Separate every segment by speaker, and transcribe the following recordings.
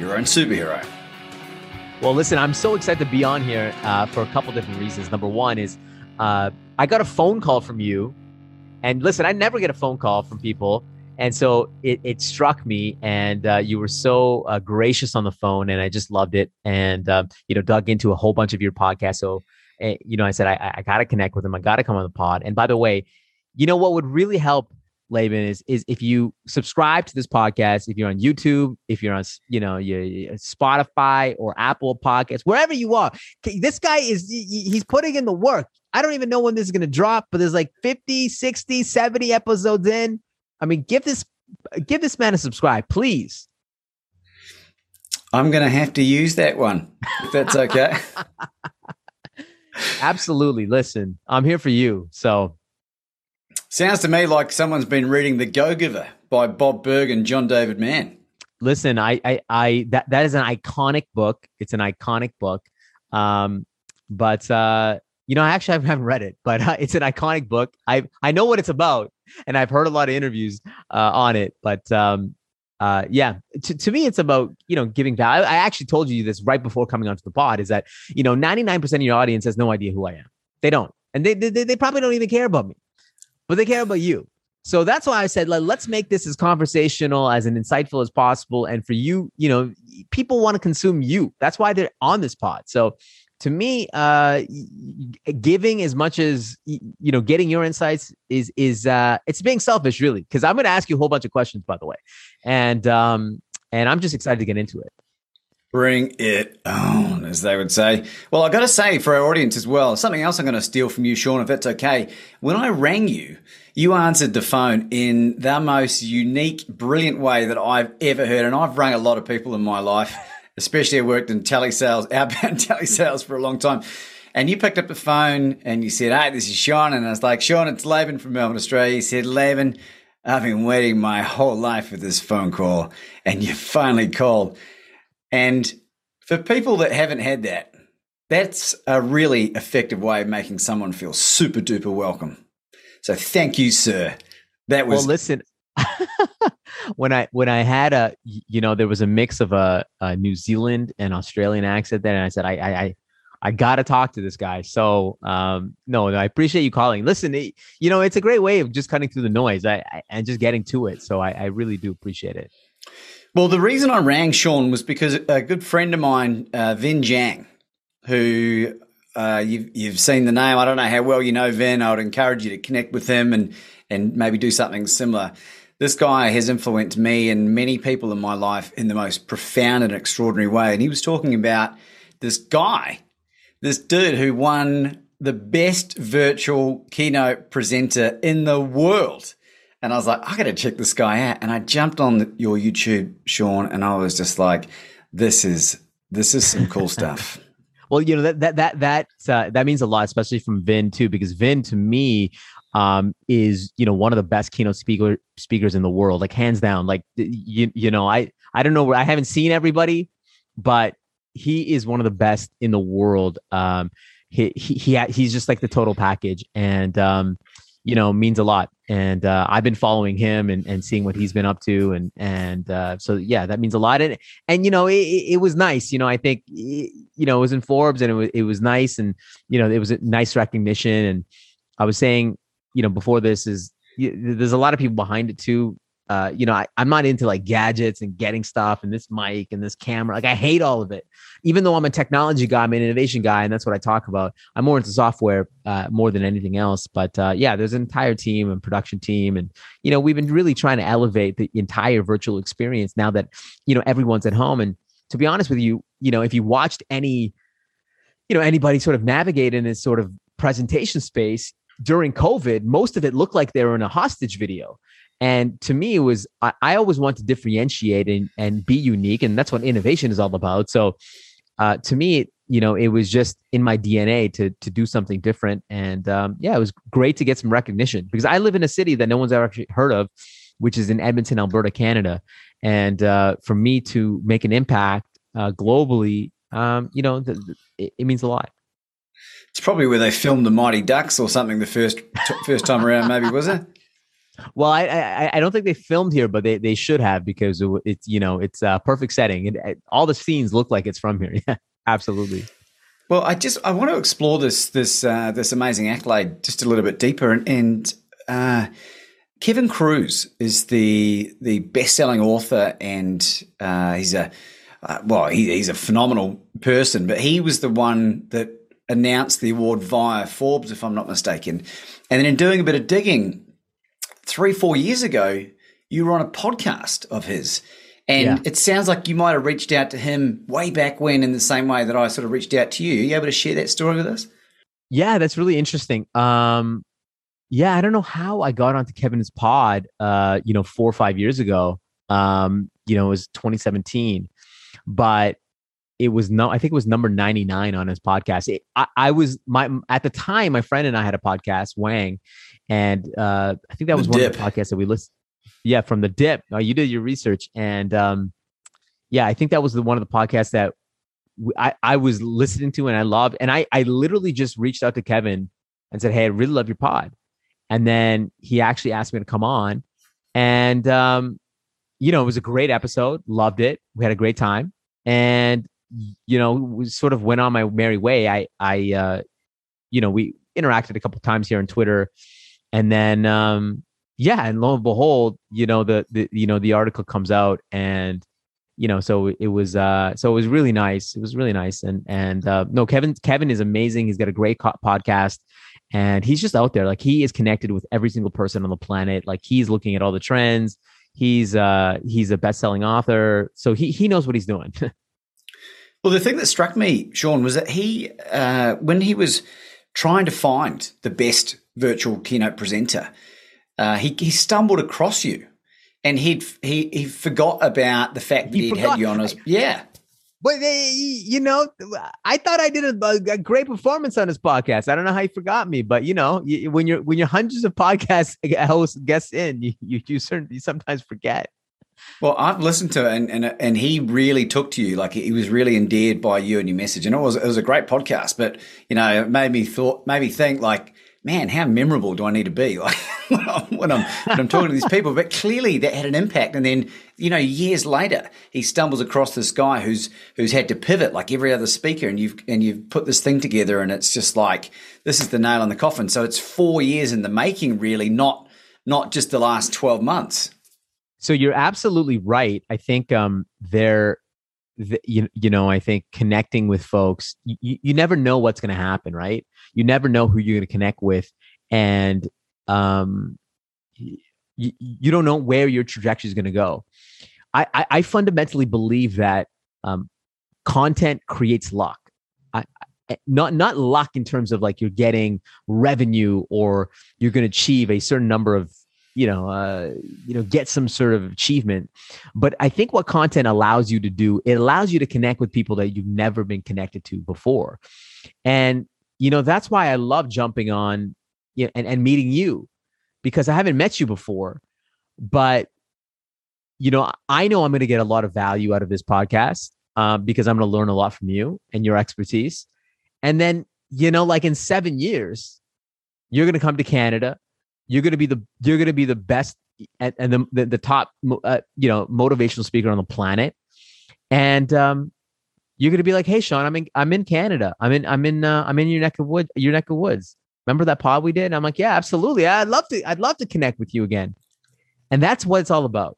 Speaker 1: Your Own Superhero.
Speaker 2: Well, listen, I'm so excited to be on here uh, for a couple different reasons. Number one is uh, I got a phone call from you. And listen, I never get a phone call from people. And so it, it struck me, and uh, you were so uh, gracious on the phone, and I just loved it. And, um, you know, dug into a whole bunch of your podcast. So, uh, you know, I said, I, I got to connect with him. I got to come on the pod. And by the way, you know what would really help Laban is is if you subscribe to this podcast, if you're on YouTube, if you're on you know your, Spotify or Apple Podcasts, wherever you are, this guy is he's putting in the work. I don't even know when this is going to drop, but there's like 50, 60, 70 episodes in. I mean, give this give this man a subscribe, please.
Speaker 1: I'm going to have to use that one if that's okay.
Speaker 2: Absolutely. Listen, I'm here for you. So
Speaker 1: Sounds to me like someone's been reading The Go Giver by Bob Burg and John David Mann.
Speaker 2: Listen, I, I, I, that that is an iconic book. It's an iconic book. Um, but uh, you know, actually, I actually haven't read it, but uh, it's an iconic book. I I know what it's about, and I've heard a lot of interviews uh, on it. But um, uh, yeah, to, to me, it's about you know giving value. I actually told you this right before coming onto the pod. Is that you know ninety nine percent of your audience has no idea who I am. They don't, and they, they they probably don't even care about me but they care about you. So that's why I said, like, let's make this as conversational, as an insightful as possible. And for you, you know, people want to consume you. That's why they're on this pod. So to me, uh, giving as much as you know, getting your insights is is uh, it's being selfish, really. Because I'm going to ask you a whole bunch of questions, by the way, and um, and I'm just excited to get into it.
Speaker 1: Bring it on, as they would say. Well, I've got to say for our audience as well, something else I'm going to steal from you, Sean, if that's okay. When I rang you, you answered the phone in the most unique, brilliant way that I've ever heard. And I've rung a lot of people in my life, especially I worked in telesales, outbound telesales for a long time. And you picked up the phone and you said, Hey, this is Sean. And I was like, Sean, it's Laban from Melbourne, Australia. He said, Laban, I've been waiting my whole life for this phone call. And you finally called. And for people that haven't had that, that's a really effective way of making someone feel super duper welcome. So thank you, sir. That was
Speaker 2: well. Listen, when I when I had a you know there was a mix of a, a New Zealand and Australian accent there, and I said I I I, I got to talk to this guy. So um, no, I appreciate you calling. Listen, it, you know it's a great way of just cutting through the noise I, I and just getting to it. So I, I really do appreciate it.
Speaker 1: Well, the reason I rang Sean was because a good friend of mine, uh, Vin Giang, who uh, you've, you've seen the name. I don't know how well you know Vin. I would encourage you to connect with him and, and maybe do something similar. This guy has influenced me and many people in my life in the most profound and extraordinary way. And he was talking about this guy, this dude who won the best virtual keynote presenter in the world and I was like, I got to check this guy out. And I jumped on your YouTube, Sean, and I was just like, this is this is some cool stuff.
Speaker 2: well, you know that that that that uh, that means a lot, especially from Vin too, because Vin to me um, is you know one of the best keynote speaker speakers in the world, like hands down. Like you you know I I don't know where I haven't seen everybody, but he is one of the best in the world. Um, he he, he he's just like the total package, and um, you know means a lot. And uh, i've been following him and, and seeing what he's been up to and and uh, so yeah that means a lot. And and you know it, it was nice. You know i think you know it was in forbes and it was, it was nice and you know it was a nice recognition. And i was saying you know before this is there's a lot of people behind it too uh, you know, I, I'm not into like gadgets and getting stuff and this mic and this camera. Like I hate all of it. Even though I'm a technology guy, I'm an innovation guy, and that's what I talk about. I'm more into software uh, more than anything else. But uh, yeah, there's an entire team and production team, and you know, we've been really trying to elevate the entire virtual experience now that you know everyone's at home. And to be honest with you, you know, if you watched any, you know, anybody sort of navigate in this sort of presentation space during COVID, most of it looked like they were in a hostage video. And to me, it was I, I always want to differentiate and, and be unique, and that's what innovation is all about. So, uh, to me, you know, it was just in my DNA to to do something different, and um, yeah, it was great to get some recognition because I live in a city that no one's ever actually heard of, which is in Edmonton, Alberta, Canada, and uh, for me to make an impact uh, globally, um, you know, the, the, it, it means a lot.
Speaker 1: It's probably where they filmed the Mighty Ducks or something the first first time around, maybe was it?
Speaker 2: Well, I, I, I don't think they filmed here, but they, they should have because it's you know it's a perfect setting and all the scenes look like it's from here. Yeah, absolutely.
Speaker 1: Well, I just I want to explore this this uh, this amazing accolade just a little bit deeper, and, and uh, Kevin Kruse is the the best selling author, and uh, he's a uh, well he, he's a phenomenal person, but he was the one that announced the award via Forbes, if I'm not mistaken, and then in doing a bit of digging three, four years ago, you were on a podcast of his. And yeah. it sounds like you might have reached out to him way back when in the same way that I sort of reached out to you. Are you able to share that story with us?
Speaker 2: Yeah, that's really interesting. Um, yeah, I don't know how I got onto Kevin's pod, uh, you know, four or five years ago. Um, you know, it was 2017, but it was no, I think it was number 99 on his podcast. It, I, I was my, at the time, my friend and I had a podcast, Wang, and uh, I think that was the one dip. of the podcasts that we listened. Yeah, from the dip. Oh, you did your research, and um, yeah, I think that was the one of the podcasts that I, I was listening to and I loved. And I I literally just reached out to Kevin and said, "Hey, I really love your pod," and then he actually asked me to come on, and um, you know, it was a great episode. Loved it. We had a great time, and you know, we sort of went on my merry way. I I uh, you know, we interacted a couple times here on Twitter and then um yeah and lo and behold you know the, the you know the article comes out and you know so it was uh so it was really nice. It was really nice. And and uh no kevin kevin is amazing. He's got a great co- podcast and he's just out there. Like he is connected with every single person on the planet. Like he's looking at all the trends. He's uh he's a best-selling author. So he he knows what he's doing.
Speaker 1: Well the thing that struck me sean was that he uh when he was trying to find the best virtual keynote presenter, uh, he, he stumbled across you and he'd he he forgot about the fact that he would had you on his yeah.
Speaker 2: But you know, I thought I did a, a, great performance on this podcast. I don't know how you forgot me, but you know, when you're when you're hundreds of podcast hosts guests in, you you, you certainly sometimes forget.
Speaker 1: Well, I've listened to it, and, and and he really took to you. Like he was really endeared by you and your message, and it was it was a great podcast. But you know, it made me thought, made me think like, man, how memorable do I need to be? Like when I'm when I'm, talking to these people. But clearly, that had an impact. And then you know, years later, he stumbles across this guy who's who's had to pivot like every other speaker, and you've and you've put this thing together, and it's just like this is the nail in the coffin. So it's four years in the making, really, not not just the last twelve months.
Speaker 2: So you're absolutely right. I think um, there, the, you, you know, I think connecting with folks, you, you never know what's going to happen, right? You never know who you're going to connect with, and um, you, you don't know where your trajectory is going to go. I, I, I, fundamentally believe that um, content creates luck. I, not not luck in terms of like you're getting revenue or you're going to achieve a certain number of you know uh, you know get some sort of achievement. But i think what content allows you to do it allows you to connect with people that you've never been connected to before. And you know that's why i love jumping on you know, and, and meeting you because i haven't met you before but you know i know i'm going to get a lot of value out of this podcast um, because i'm going to learn a lot from you and your expertise. And then you know like in seven years you're going to come to canada you're going to be the you're going to be the best and, and the, the, the top uh, you know motivational speaker on the planet. And um you're going to be like hey sean i'm in i'm in canada. I'm in i'm in uh, i'm in your neck of wood your neck of woods. Remember that pod we did? And i'm like yeah absolutely. I'd love to i'd love to connect with you again. And that's what it's all about.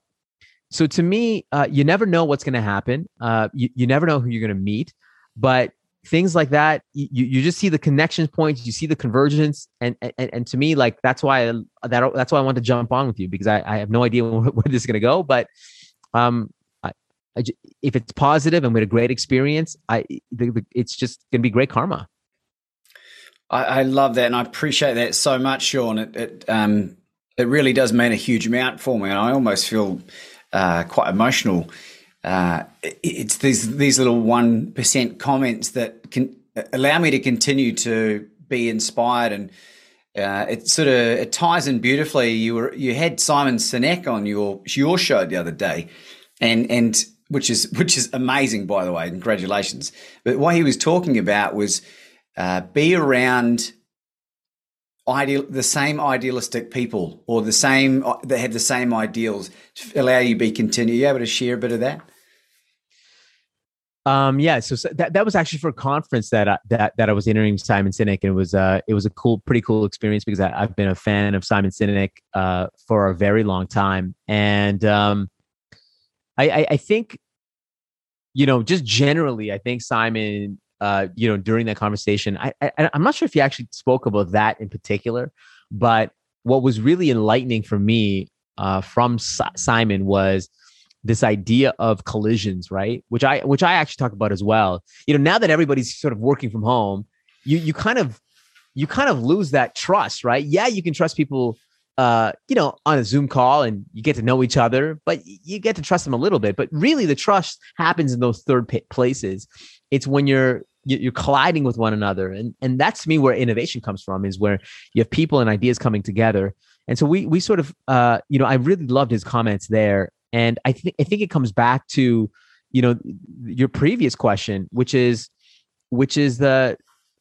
Speaker 2: So to me, uh, you never know what's going to happen. Uh, you, you never know who you're going to meet, but things like that, you, you just see the connection points, you see the convergence, and and, and to me, like that's why I, that that's why I want to jump on with you because I, I have no idea where, where this is going to go, but um, I, I, if it's positive and with a great experience, I the, the, it's just going to be great karma.
Speaker 1: I, love that, and I appreciate that so much, Sean. It it um it really does mean a huge amount for me, and I almost feel uh, quite emotional. Uh, it's these these little one percent comments that can allow me to continue to be inspired and. Uh, it sort of it ties in beautifully. You were you had Simon Sinek on your your show the other day, and and which is which is amazing by the way. Congratulations. But what he was talking about was uh, be around ideal the same idealistic people or the same that have the same ideals allow you be continue. Are you able to share a bit of that?
Speaker 2: Um, yeah, so, so, that, that was actually for a conference that I, that that I was interviewing Simon Sinek, and it was uh it was a cool, pretty cool experience because I, have been a fan of Simon Sinek uh for a very long time, and um, I, I I think you know just generally I think Simon uh, you know, during that conversation. I, I I'm not sure if he actually spoke about that in particular, but what was really enlightening for me uh, from Simon was this idea of collisions, right? Which I which I actually talk about as well. You know, now that everybody's sort of working from home, you you kind of you kind of lose that trust, right? Yeah, you can trust people uh, you know, on a Zoom call and you get to know each other, but you get to trust them a little bit. But really, the trust happens in those third places. It's when you're you're colliding with one another and and that's to me where innovation comes from is where you have people and ideas coming together and so we we sort of uh you know i really loved his comments there and i think i think it comes back to you know your previous question which is which is the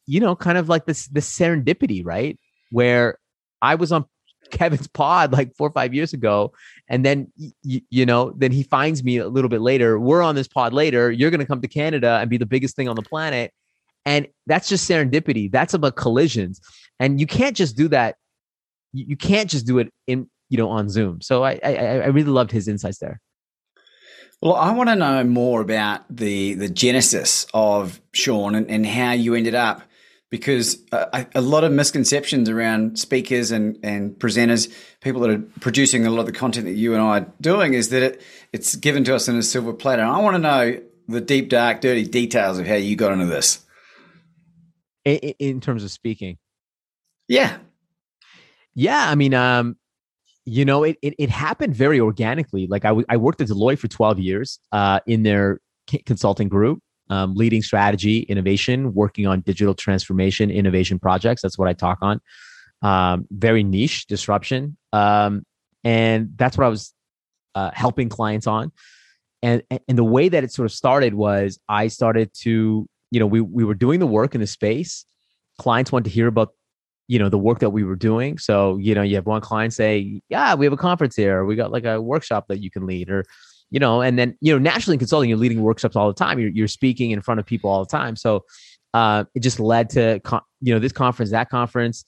Speaker 2: you know kind of like this this serendipity right where i was on Kevin's pod like four or five years ago. And then, y- you know, then he finds me a little bit later. We're on this pod later. You're going to come to Canada and be the biggest thing on the planet. And that's just serendipity. That's about collisions. And you can't just do that. You can't just do it in, you know, on Zoom. So I, I, I really loved his insights there.
Speaker 1: Well, I want to know more about the the genesis of Sean and, and how you ended up because uh, a lot of misconceptions around speakers and, and presenters, people that are producing a lot of the content that you and I are doing, is that it, it's given to us in a silver platter. And I want to know the deep, dark, dirty details of how you got into this.
Speaker 2: In, in terms of speaking,
Speaker 1: yeah,
Speaker 2: yeah. I mean, um, you know, it, it, it happened very organically. Like I, w- I worked at Deloitte for twelve years uh, in their consulting group um, leading strategy, innovation, working on digital transformation, innovation projects. That's what I talk on. Um, very niche disruption. Um, and that's what I was uh, helping clients on. And, and the way that it sort of started was I started to, you know, we, we were doing the work in the space. Clients wanted to hear about, you know, the work that we were doing. So, you know, you have one client say, yeah, we have a conference here. We got like a workshop that you can lead or, you know, and then, you know, naturally in consulting, you're leading workshops all the time. You're, you're speaking in front of people all the time. So uh, it just led to, you know, this conference, that conference.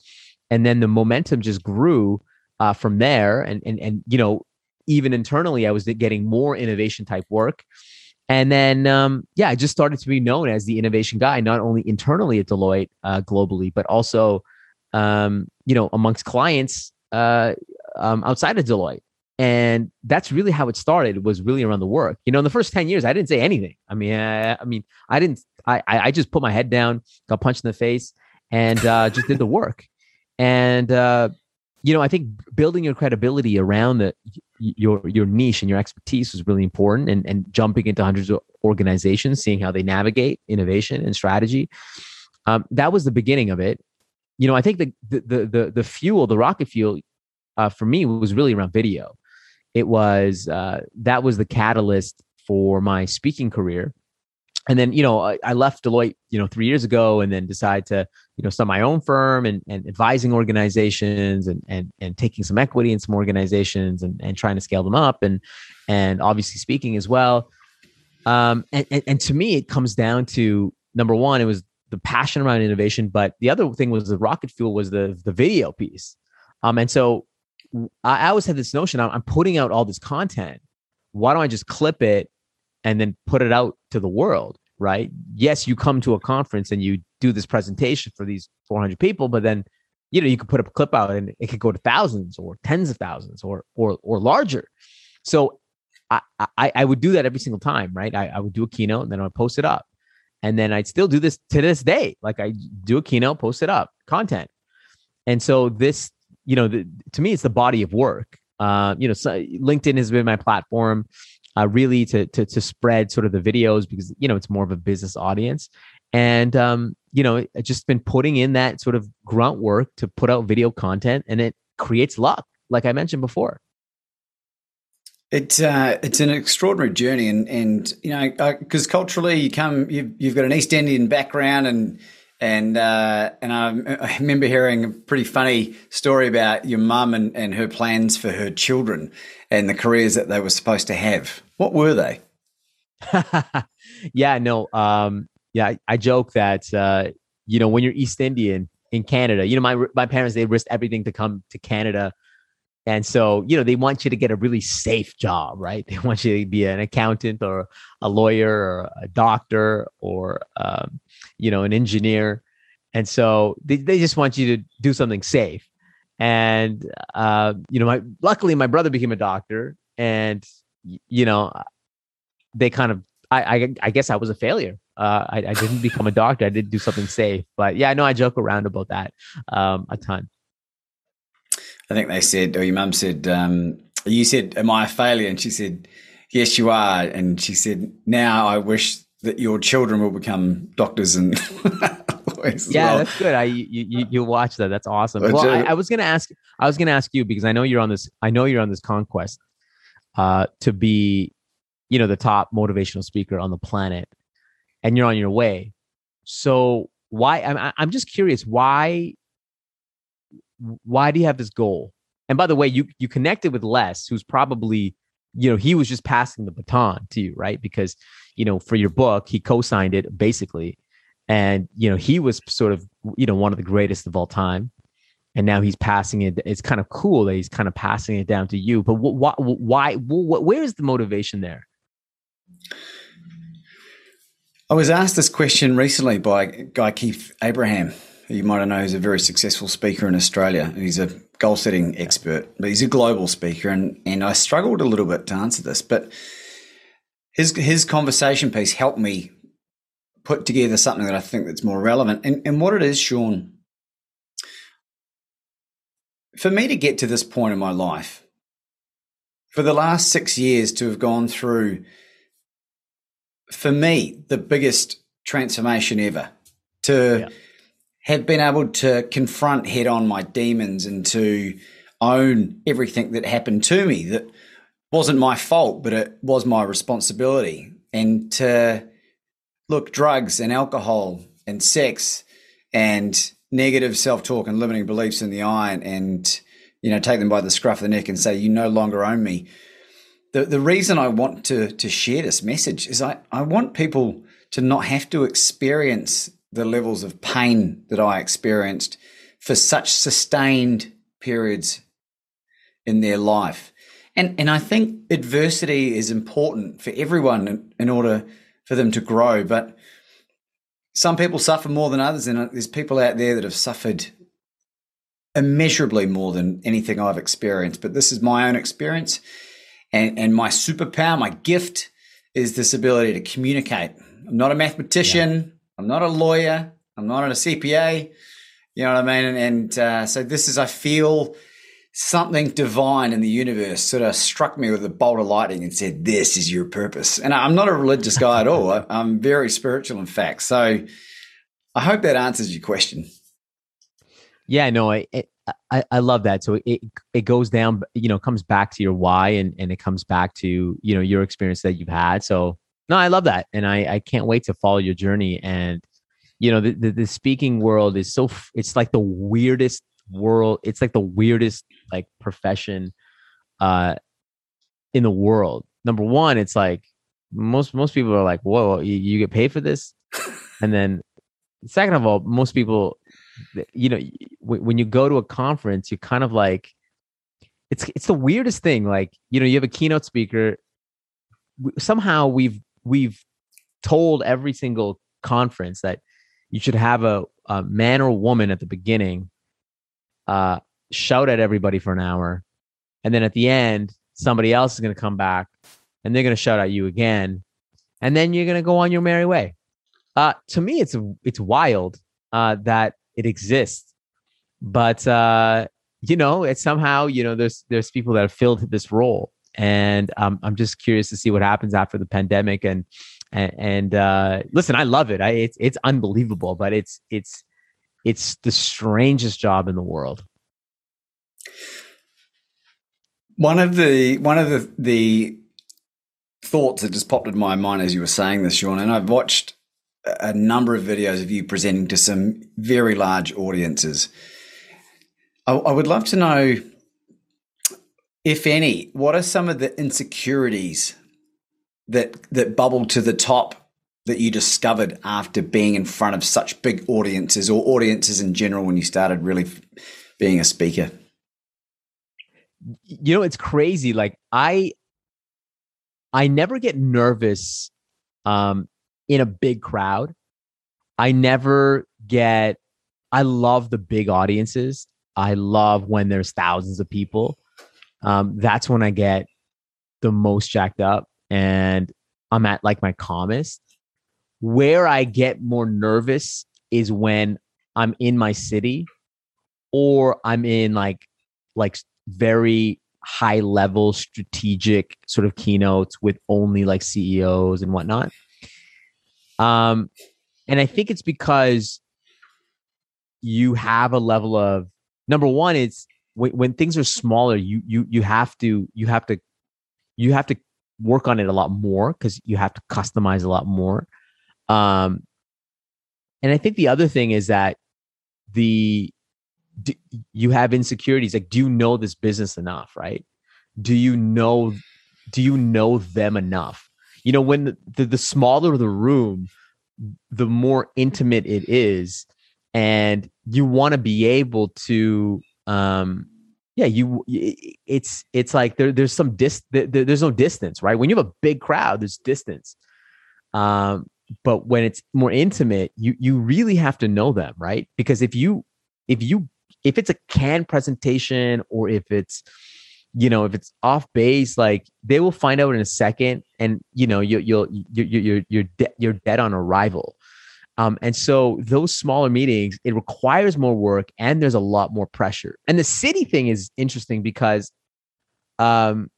Speaker 2: And then the momentum just grew uh, from there. And, and, and, you know, even internally, I was getting more innovation type work. And then, um, yeah, I just started to be known as the innovation guy, not only internally at Deloitte uh, globally, but also, um, you know, amongst clients uh, um, outside of Deloitte. And that's really how it started was really around the work. You know in the first 10 years i didn't say anything. I mean i, I mean i didn't I, I just put my head down got punched in the face and uh, just did the work. And uh, you know i think building your credibility around the your your niche and your expertise was really important and, and jumping into hundreds of organizations seeing how they navigate innovation and strategy. Um, that was the beginning of it you know i think the the the, the fuel the rocket fuel uh, for me was really around video. It was uh, that was the catalyst for my speaking career. And then you know I, I, left deloitte you know three years ago and then decided to you know start my own firm and, and advising organizations and, and and taking some equity in some organizations and, and trying to scale them up and and obviously speaking as well. Um and, and, and to me it comes down to number one it was the passion around innovation but the other thing was the rocket fuel was the the video piece um and so I, always had this notion I'm, I'm putting out all this content. Why don't I just clip it and then put it out to the world? Right. Yes, you come to a conference and you do this presentation for these 400 people, but then you know you could put a clip out and it could go to thousands or tens of thousands or or or larger. So I I, I would do that every single time, right? I, I would do a keynote and then I would post it up, and then I'd still do this to this day. Like I do a keynote, post it up, content, and so this you know the, to me it's the body of work. Uh, you know, so LinkedIn has been my platform. Uh, really to, to to spread sort of the videos because you know it's more of a business audience and um, you know I just been putting in that sort of grunt work to put out video content and it creates luck like i mentioned before
Speaker 1: it's uh, it's an extraordinary journey, and and you know because culturally you come you've, you've got an East Indian background, and and uh, and I, remember hearing a pretty funny story about your mum and, and her plans for her children and the careers that they were supposed to have. What were they?
Speaker 2: yeah, no, um, yeah, I, I joke that uh, you know when you're East Indian in Canada, you know my my parents they risked everything to come to Canada, and so you know they want you to get a really safe job, right? They want you to be an accountant or a lawyer or a doctor or um, you know an engineer, and so they they just want you to do something safe. And uh, you know, my luckily my brother became a doctor, and you know they kind of I, I, I guess I was a failure uh, I, I, didn't become a doctor. I did do something safe, but yeah, I know I joke around about that um, a ton.
Speaker 1: I think they said, or your mum said, um, you said, "Am I a failure?" And she said, "Yes, you are." And she said, "Now I wish that your children will become doctors and."
Speaker 2: yeah, well. that's good. I you, you, you watch that. That's awesome. Well, I, I, was gonna ask. I was gonna ask you because I know you're on this. I know you're on this conquest uh, to be, you know, the top motivational speaker on the planet and you're on your way. So why? I'm I'm just curious why. Why do you have this goal? And by the way, you you connected with Les, who's probably you know he was just passing the baton to you, right? Because you know for your book he co-signed it basically, and you know he was sort of you know one of the greatest of all time and now he's passing it. It's kind of cool that he's kind of passing it down to you. But why? Why? Where is the motivation there?
Speaker 1: I was asked this question recently by Guy Keith Abraham, who you might know is a very successful speaker in Australia. He's a goal setting expert, but he's a global speaker. And, and I struggled a little bit to answer this, but his, his conversation piece helped me put together something that I think that's more relevant. And, and what it is, Sean, for me to get to this point in my life, for the last six years to have gone through for me, the biggest transformation ever to yeah. Have been able to confront head on my demons and to own everything that happened to me that wasn't my fault, but it was my responsibility. And to look, drugs and alcohol and sex and negative self talk and limiting beliefs in the eye and, you know, take them by the scruff of the neck and say, you no longer own me the, the reason I want to, to share this message is I, I want people to not have to experience the levels of pain that I experienced for such sustained periods in their life. And, and I think adversity is important for everyone in, in order for them to grow. But some people suffer more than others. And uh, there's people out there that have suffered immeasurably more than anything I've experienced. But this is my own experience. And, and my superpower, my gift is this ability to communicate. I'm not a mathematician. Yeah. I'm not a lawyer. I'm not a CPA. You know what I mean? And, and uh, so this is, I feel something divine in the universe sort of struck me with a bolt of lightning and said, This is your purpose. And I'm not a religious guy at all. I'm very spiritual, in fact. So I hope that answers your question.
Speaker 2: Yeah, no, it, I, I love that. So it it goes down, you know, comes back to your why and and it comes back to, you know, your experience that you've had. So no, I love that. And I, I can't wait to follow your journey. And, you know, the, the, the speaking world is so, it's like the weirdest world. It's like the weirdest like profession uh in the world. Number one, it's like most most people are like, whoa, you, you get paid for this? and then second of all, most people you know when you go to a conference you kind of like it's it's the weirdest thing. Like you know, you have a keynote speaker. Somehow we've we've told every single conference that you should have a, a man or woman at the beginning uh, shout at everybody for an hour, and then at the end somebody else is going to come back and they're going to shout at you again, and then you're going to go on your merry way. Uh, to me, it's it's wild uh, that it exists, but uh, you know, it's somehow you know there's there's people that have filled this role, and um, I'm just curious to see what happens after the pandemic. And and, and uh, listen, I love it. I it's it's unbelievable, but it's it's it's the strangest job in the world.
Speaker 1: One of the one of the the thoughts that just popped into my mind as you were saying this, Sean, and I've watched a number of videos of you presenting to some very large audiences. I, I would love to know, if any, what are some of the insecurities that that bubbled to the top that you discovered after being in front of such big audiences or audiences in general when you started really being a speaker?
Speaker 2: You know, it's crazy. Like I I never get nervous um in a big crowd. I never get I love the big audiences. I love when there's thousands of people. Um, that's when I get the most jacked up and I'm at like my calmest. Where I get more nervous is when I'm in my city or I'm in like like very high level strategic sort of keynotes with only like CEOs and whatnot. Um and I think it's because you have a level of number one it's when, when things are smaller you you you have to you have to you have to work on it a lot more because you have to customize a lot more. Um and i think the other thing is that the do, you have insecurities like do you know this business enough right? Do you know do you know them enough? You know when the, the, the smaller the room the more intimate it is and you want to be able to um yeah you it's it's like there, there's some dis there, there's no distance right? When you have a big crowd there's distance. Um but when it's more intimate you you really have to know them right? Because if you if you if it's a canned presentation or if it's you know if it's off base like they will find out in a second and you know you, you'll you're you're you're, de- you're dead on arrival um, and so those smaller meetings, it requires more work and there's a lot more pressure. And the city thing is interesting because, um,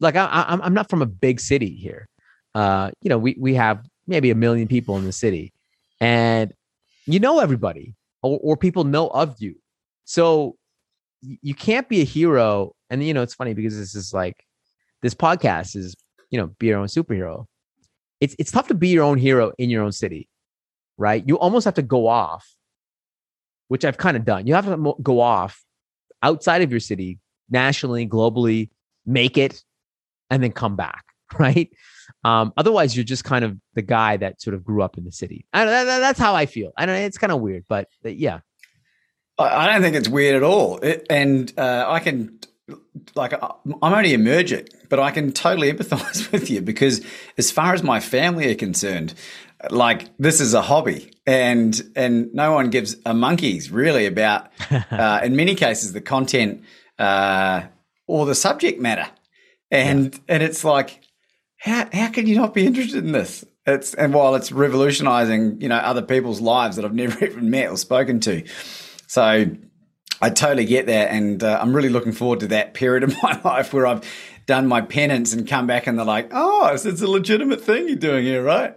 Speaker 2: like I, I'm, not from a big city here. Uh, you know, we, we have maybe a million people in the city and you know everybody or, or people know of you. So you can't be a hero. And, you know, it's funny because this is like, this podcast is, you know, be your own superhero it's it's tough to be your own hero in your own city, right? You almost have to go off, which I've kind of done. You have to go off outside of your city, nationally, globally, make it, and then come back, right? Um, otherwise, you're just kind of the guy that sort of grew up in the city. I, that, that's how I feel. I know it's kind of weird, but, but yeah.
Speaker 1: I don't think it's weird at all, it, and uh, I can like I'm only emerging, but I can totally empathize with you because as far as my family are concerned, like this is a hobby and and no one gives a monkeys really about uh, in many cases the content uh, or the subject matter. And yeah. and it's like how how can you not be interested in this? It's and while it's revolutionizing you know other people's lives that I've never even met or spoken to. So I totally get that, and uh, I'm really looking forward to that period of my life where I've done my penance and come back and they're like, "Oh, it's, a legitimate thing you're doing here, right?"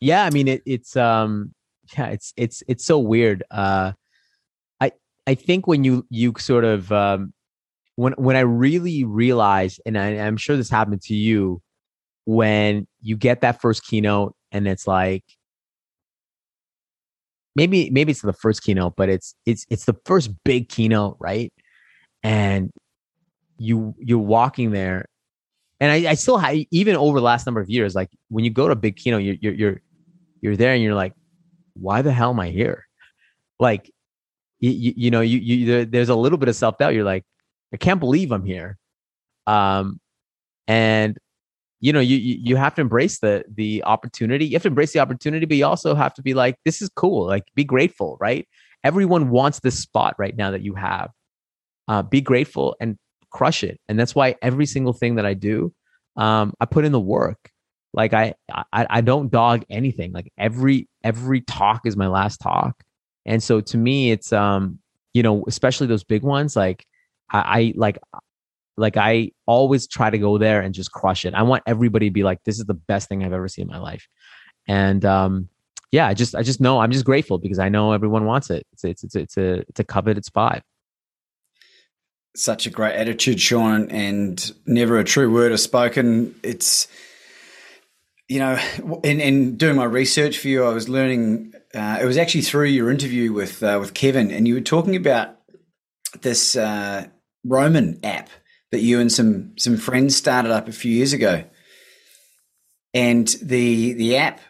Speaker 2: Yeah, I mean, it, it's um, yeah, it's it's it's so weird. Uh, I I think when you you sort of um, when when I really realized, and I, I'm sure this happened to you, when you get that first keynote and it's like maybe maybe it's the first keynote, but it's it's it's the first big keynote, right? And you you're walking there, and I, I still have even over the last number of years, like when you go to a big keynote, you're you're you're you're there and you're like, why the hell am I here? Like you, you know, you, you, there's a little bit of self doubt. You're like, I can't believe I'm here. Um, and you know, you, you have to embrace the, the opportunity. You have to embrace the opportunity, but you also have to be like, this is cool. Like be grateful, right? Everyone wants this spot right now that you have. Uh, be grateful and crush it. And that's why every single thing that I do, um, I put in the work. Like I, I, I don't dog anything. Like every every talk is my last talk. And so to me, it's um, you know, especially those big ones, like I, I like like I always try to go there and just crush it. I want everybody to be like, this is the best thing I've ever seen in my life. And um, yeah, I just I just know I'm just grateful because I know everyone wants it. It's it's it's, it's a it's a coveted spot.
Speaker 1: Such a great attitude, Sean, and never a true word is spoken. It's you know, in, in doing my research for you, I was learning. Uh, it was actually through your interview with uh, with Kevin, and you were talking about this uh, Roman app that you and some some friends started up a few years ago, and the the app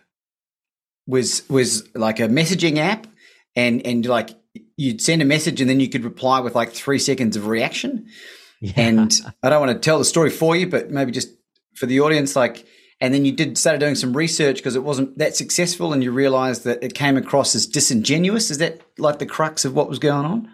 Speaker 1: was was like a messaging app, and and like you'd send a message and then you could reply with like three seconds of reaction. Yeah. And I don't want to tell the story for you, but maybe just for the audience, like and then you did started doing some research because it wasn't that successful and you realized that it came across as disingenuous is that like the crux of what was going on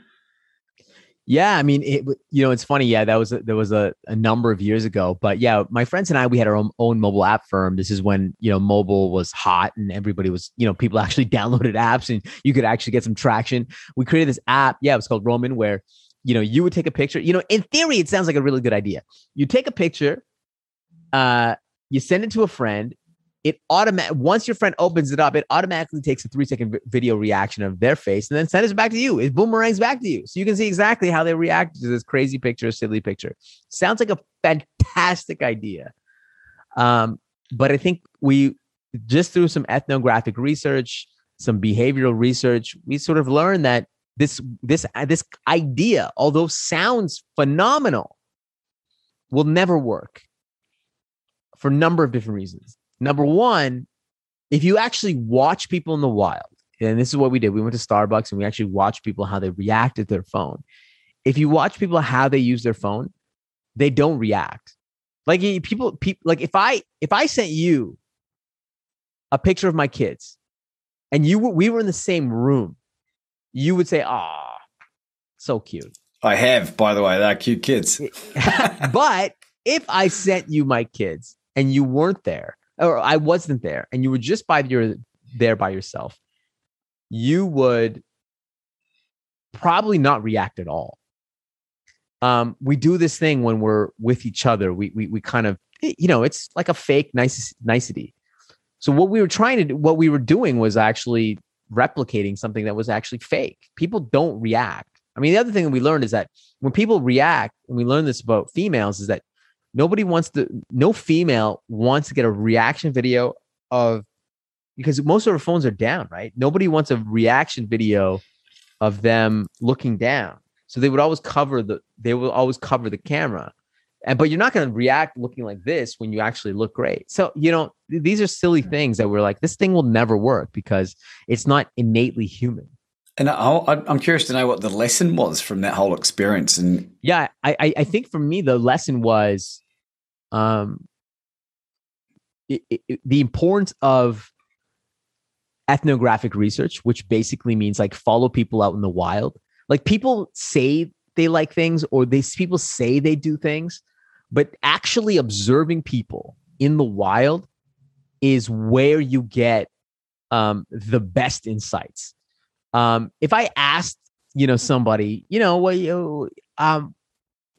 Speaker 2: yeah i mean it you know it's funny yeah that was a, there was a, a number of years ago but yeah my friends and i we had our own, own mobile app firm this is when you know mobile was hot and everybody was you know people actually downloaded apps and you could actually get some traction we created this app yeah it was called roman where you know you would take a picture you know in theory it sounds like a really good idea you take a picture uh you send it to a friend. It automatic once your friend opens it up, it automatically takes a three second video reaction of their face and then sends it back to you. It boomerangs back to you, so you can see exactly how they react to this crazy picture, silly picture. Sounds like a fantastic idea, um, but I think we just through some ethnographic research, some behavioral research, we sort of learned that this this this idea, although sounds phenomenal, will never work for a number of different reasons. Number one, if you actually watch people in the wild, and this is what we did, we went to Starbucks and we actually watched people how they reacted to their phone. If you watch people how they use their phone, they don't react. Like people, people like if I if I sent you a picture of my kids and you we were in the same room, you would say, "Ah, so cute."
Speaker 1: I have, by the way, they're cute kids.
Speaker 2: but if I sent you my kids and you weren't there or I wasn't there and you were just by your there by yourself, you would probably not react at all. Um, we do this thing when we're with each other. We we we kind of you know it's like a fake nice nicety. So what we were trying to do, what we were doing was actually replicating something that was actually fake. People don't react. I mean, the other thing that we learned is that when people react, and we learned this about females, is that nobody wants to no female wants to get a reaction video of because most of our phones are down right? Nobody wants a reaction video of them looking down. So they would always cover the they will always cover the camera. And but you're not going to react looking like this when you actually look great. So you know these are silly hmm. things that we're like this thing will never work because it's not innately human.
Speaker 1: And I, am curious to know what the lesson was from that whole experience. And
Speaker 2: yeah, I, I think for me the lesson was um, it, it, the importance of ethnographic research, which basically means like follow people out in the wild. Like people say they like things or they people say they do things, but actually observing people in the wild is where you get um, the best insights. Um, if I asked, you know, somebody, you know, well, you, um,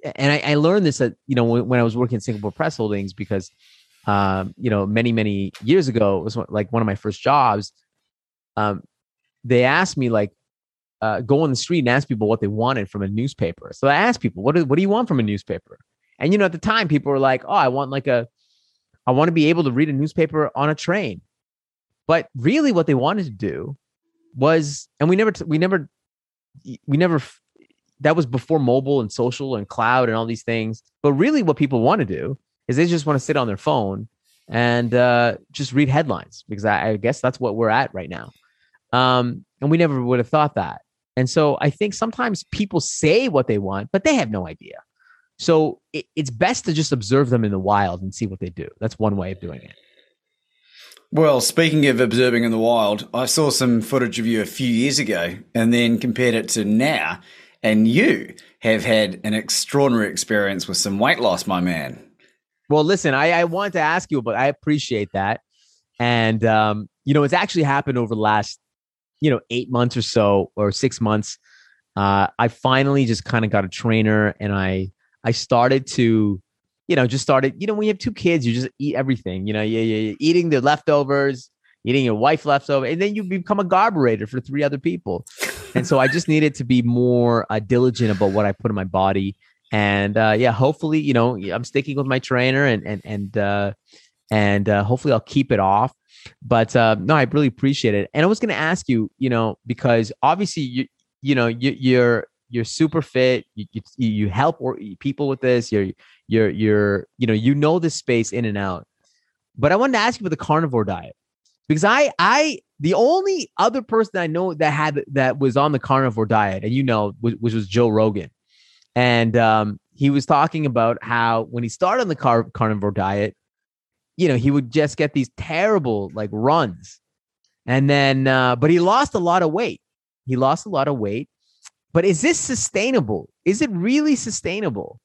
Speaker 2: and I, I, learned this at you know when, when, I was working at Singapore Press Holdings because um, you know many many years ago it was like one of my first jobs. Um, they asked me like uh, go on the street and ask people what they wanted from a newspaper. So I asked people what do, what do you want from a newspaper? And you know at the time people were like oh I want like a I want to be able to read a newspaper on a train. But really what they wanted to do was and we never we never we never that was before mobile and social and cloud and all these things. But really, what people want to do is they just want to sit on their phone and uh, just read headlines because I, I, guess that's what we're at right now. Um, and we never would have thought that. And so I think sometimes people say what they want, but they have no idea. So it, it's best to just observe them in the wild and see what they do. That's one way of doing it.
Speaker 1: Well, speaking of observing in the wild, I saw some footage of you a few years ago and then compared it to now. And you have had an extraordinary experience with some weight loss, my man.
Speaker 2: Well, listen, I, I wanted to ask you, but I appreciate that. And, um, you know, it's actually happened over the last, you know, eight months or so or six months. Uh, I finally just kind of got a trainer and I, I started to, you know, just started, you know, when you have two kids, you just eat everything, you know, you, you're eating the leftovers, eating your wife leftover, and then you become a garburator for three other people. And so I just needed to be more uh, diligent about what I put in my body. And uh, yeah, hopefully, you know, I'm sticking with my trainer and, and, and, uh, and uh, hopefully I'll keep it off. But uh, no, I really appreciate it. And I was going to ask you, you know, because obviously you, you know, you, you're, you're super fit. You, you, you help or, people with this. You're, you're, you're, you know, you know this space in and out. But I wanted to ask you about the carnivore diet because I, I, the only other person I know that had that was on the carnivore diet, and you know, which, was Joe Rogan, and um, he was talking about how when he started on the car- carnivore diet, you know, he would just get these terrible like runs, and then, uh, but he lost a lot of weight. He lost a lot of weight, but is this sustainable? Is it really sustainable?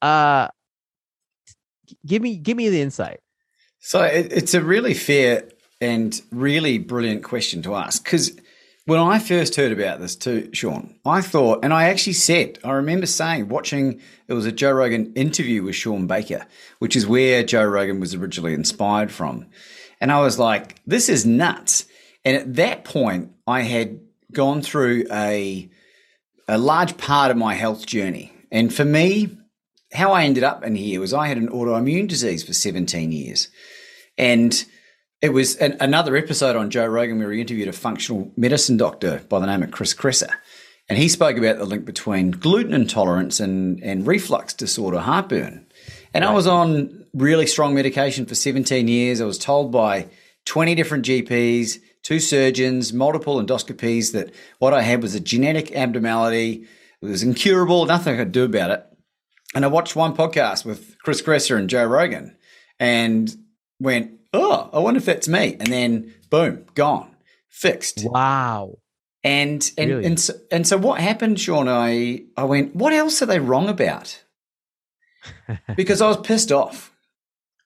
Speaker 2: Uh, give me give me the insight.
Speaker 1: So it, it's a really fair and really brilliant question to ask because when I first heard about this too, Sean, I thought, and I actually said, I remember saying, watching, it was a Joe Rogan interview with Shawn Baker, which is where Joe Rogan was originally inspired from. And I was like, this is nuts. And at that point, I had gone through a, a large part of my health journey. And for me, how I ended up in here was I had an autoimmune disease for 17 years. And it was an, another episode on Joe Rogan where he interviewed a functional medicine doctor by the name of Chris Kresser. And he spoke about the link between gluten intolerance and, and reflux disorder, heartburn. And right. I was on really strong medication for 17 years. I was told by 20 different GPs, two surgeons, multiple endoscopies that what I had was a genetic abnormality. It was incurable, nothing I could do about it. And I watched one podcast with Chris Kresser and Joe Rogan and went, oh, I wonder if that's me. And then boom, gone, fixed.
Speaker 2: Wow.
Speaker 1: And and really? and so, and so what happened, Sean? I I went, what else are they wrong about? because I was pissed off,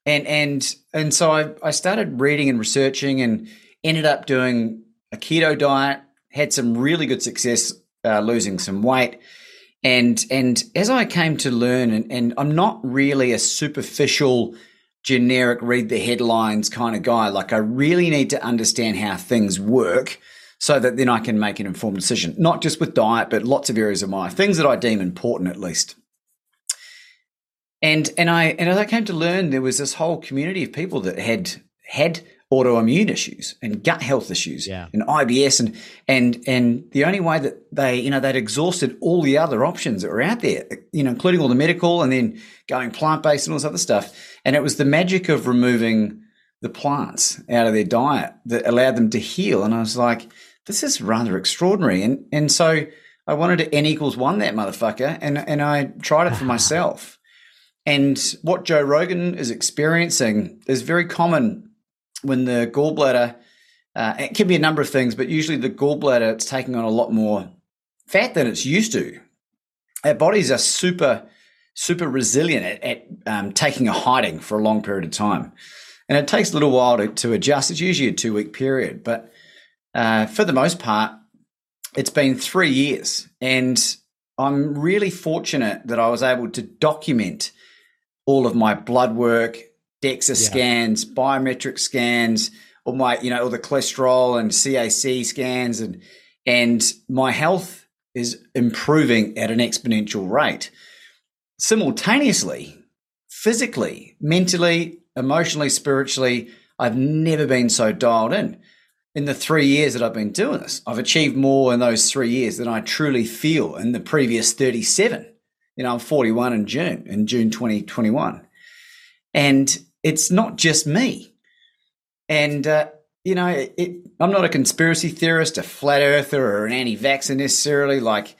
Speaker 1: and and and so I I started reading and researching, and ended up doing a keto diet. Had some really good success uh, losing some weight, and and as I came to learn, and, and I'm not really a superficial generic read the headlines kind of guy. Like I really need to understand how things work so that then I can make an informed decision, not just with diet, but lots of areas of my life, things that I deem important at least. And and I and as I came to learn, there was this whole community of people that had had autoimmune issues and gut health issues
Speaker 2: yeah.
Speaker 1: and IBS and and and the only way that they you know they'd exhausted all the other options that were out there you know including all the medical and then going plant based and all this other stuff. And it was the magic of removing the plants out of their diet that allowed them to heal. And I was like this is rather extraordinary. And and so I wanted to n equals one that motherfucker and and I tried it for myself. And what Joe Rogan is experiencing is very common when the gallbladder, uh, it can be a number of things, but usually the gallbladder, it's taking on a lot more fat than it's used to. Our bodies are super, super resilient at, at um, taking a hiding for a long period of time. And it takes a little while to, to adjust. It's usually a two week period, but uh, for the most part, it's been three years. And I'm really fortunate that I was able to document all of my blood work, DEXA yeah. scans, biometric scans, all my, you know, all the cholesterol and CAC scans and and my health is improving at an exponential rate. Simultaneously, physically, mentally, emotionally, spiritually, I've never been so dialed in. In the three years that I've been doing this, I've achieved more in those three years than I truly feel in the previous 37. You know, I'm 41 in June, in June 2021. And it's not just me. And uh, you know, it, it, I'm not a conspiracy theorist, a flat earther, or an anti-vaxxer necessarily. Like,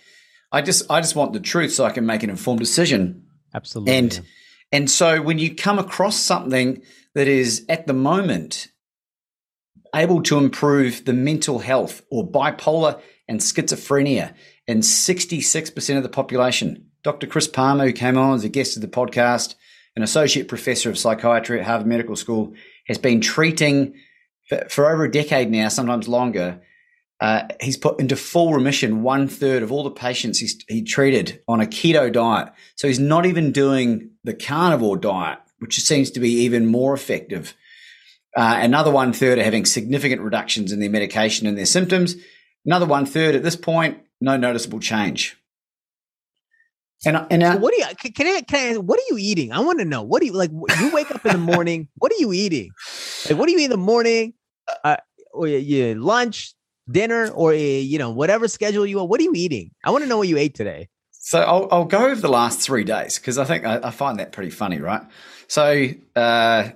Speaker 1: I just I just want the truth so I can make an informed decision.
Speaker 2: Absolutely.
Speaker 1: And and so when you come across something that is at the moment able to improve the mental health or bipolar and schizophrenia in 66% of the population. Dr. Chris Palmer, who came on as a guest of the podcast, an associate professor of psychiatry at Harvard Medical School, has been treating for, over a decade now, sometimes longer. Uh, he's put into full remission one third of all the patients he treated on a keto diet. So he's not even doing the carnivore diet, which seems to be even more effective. Uh, another one third are having significant reductions in their medication and their symptoms. Another one third at this point, no noticeable change.
Speaker 2: And and uh, so what do you can I, can I what are you eating? I want to know. What do you like? You wake up in the morning. What are you eating? Like what do you eat in the morning? Uh, or you lunch, dinner, or you know whatever schedule you are. What are you eating? I want to know what you ate today.
Speaker 1: So I'll, I'll go over the last three days because I think I, I, find that pretty funny, right? So uh,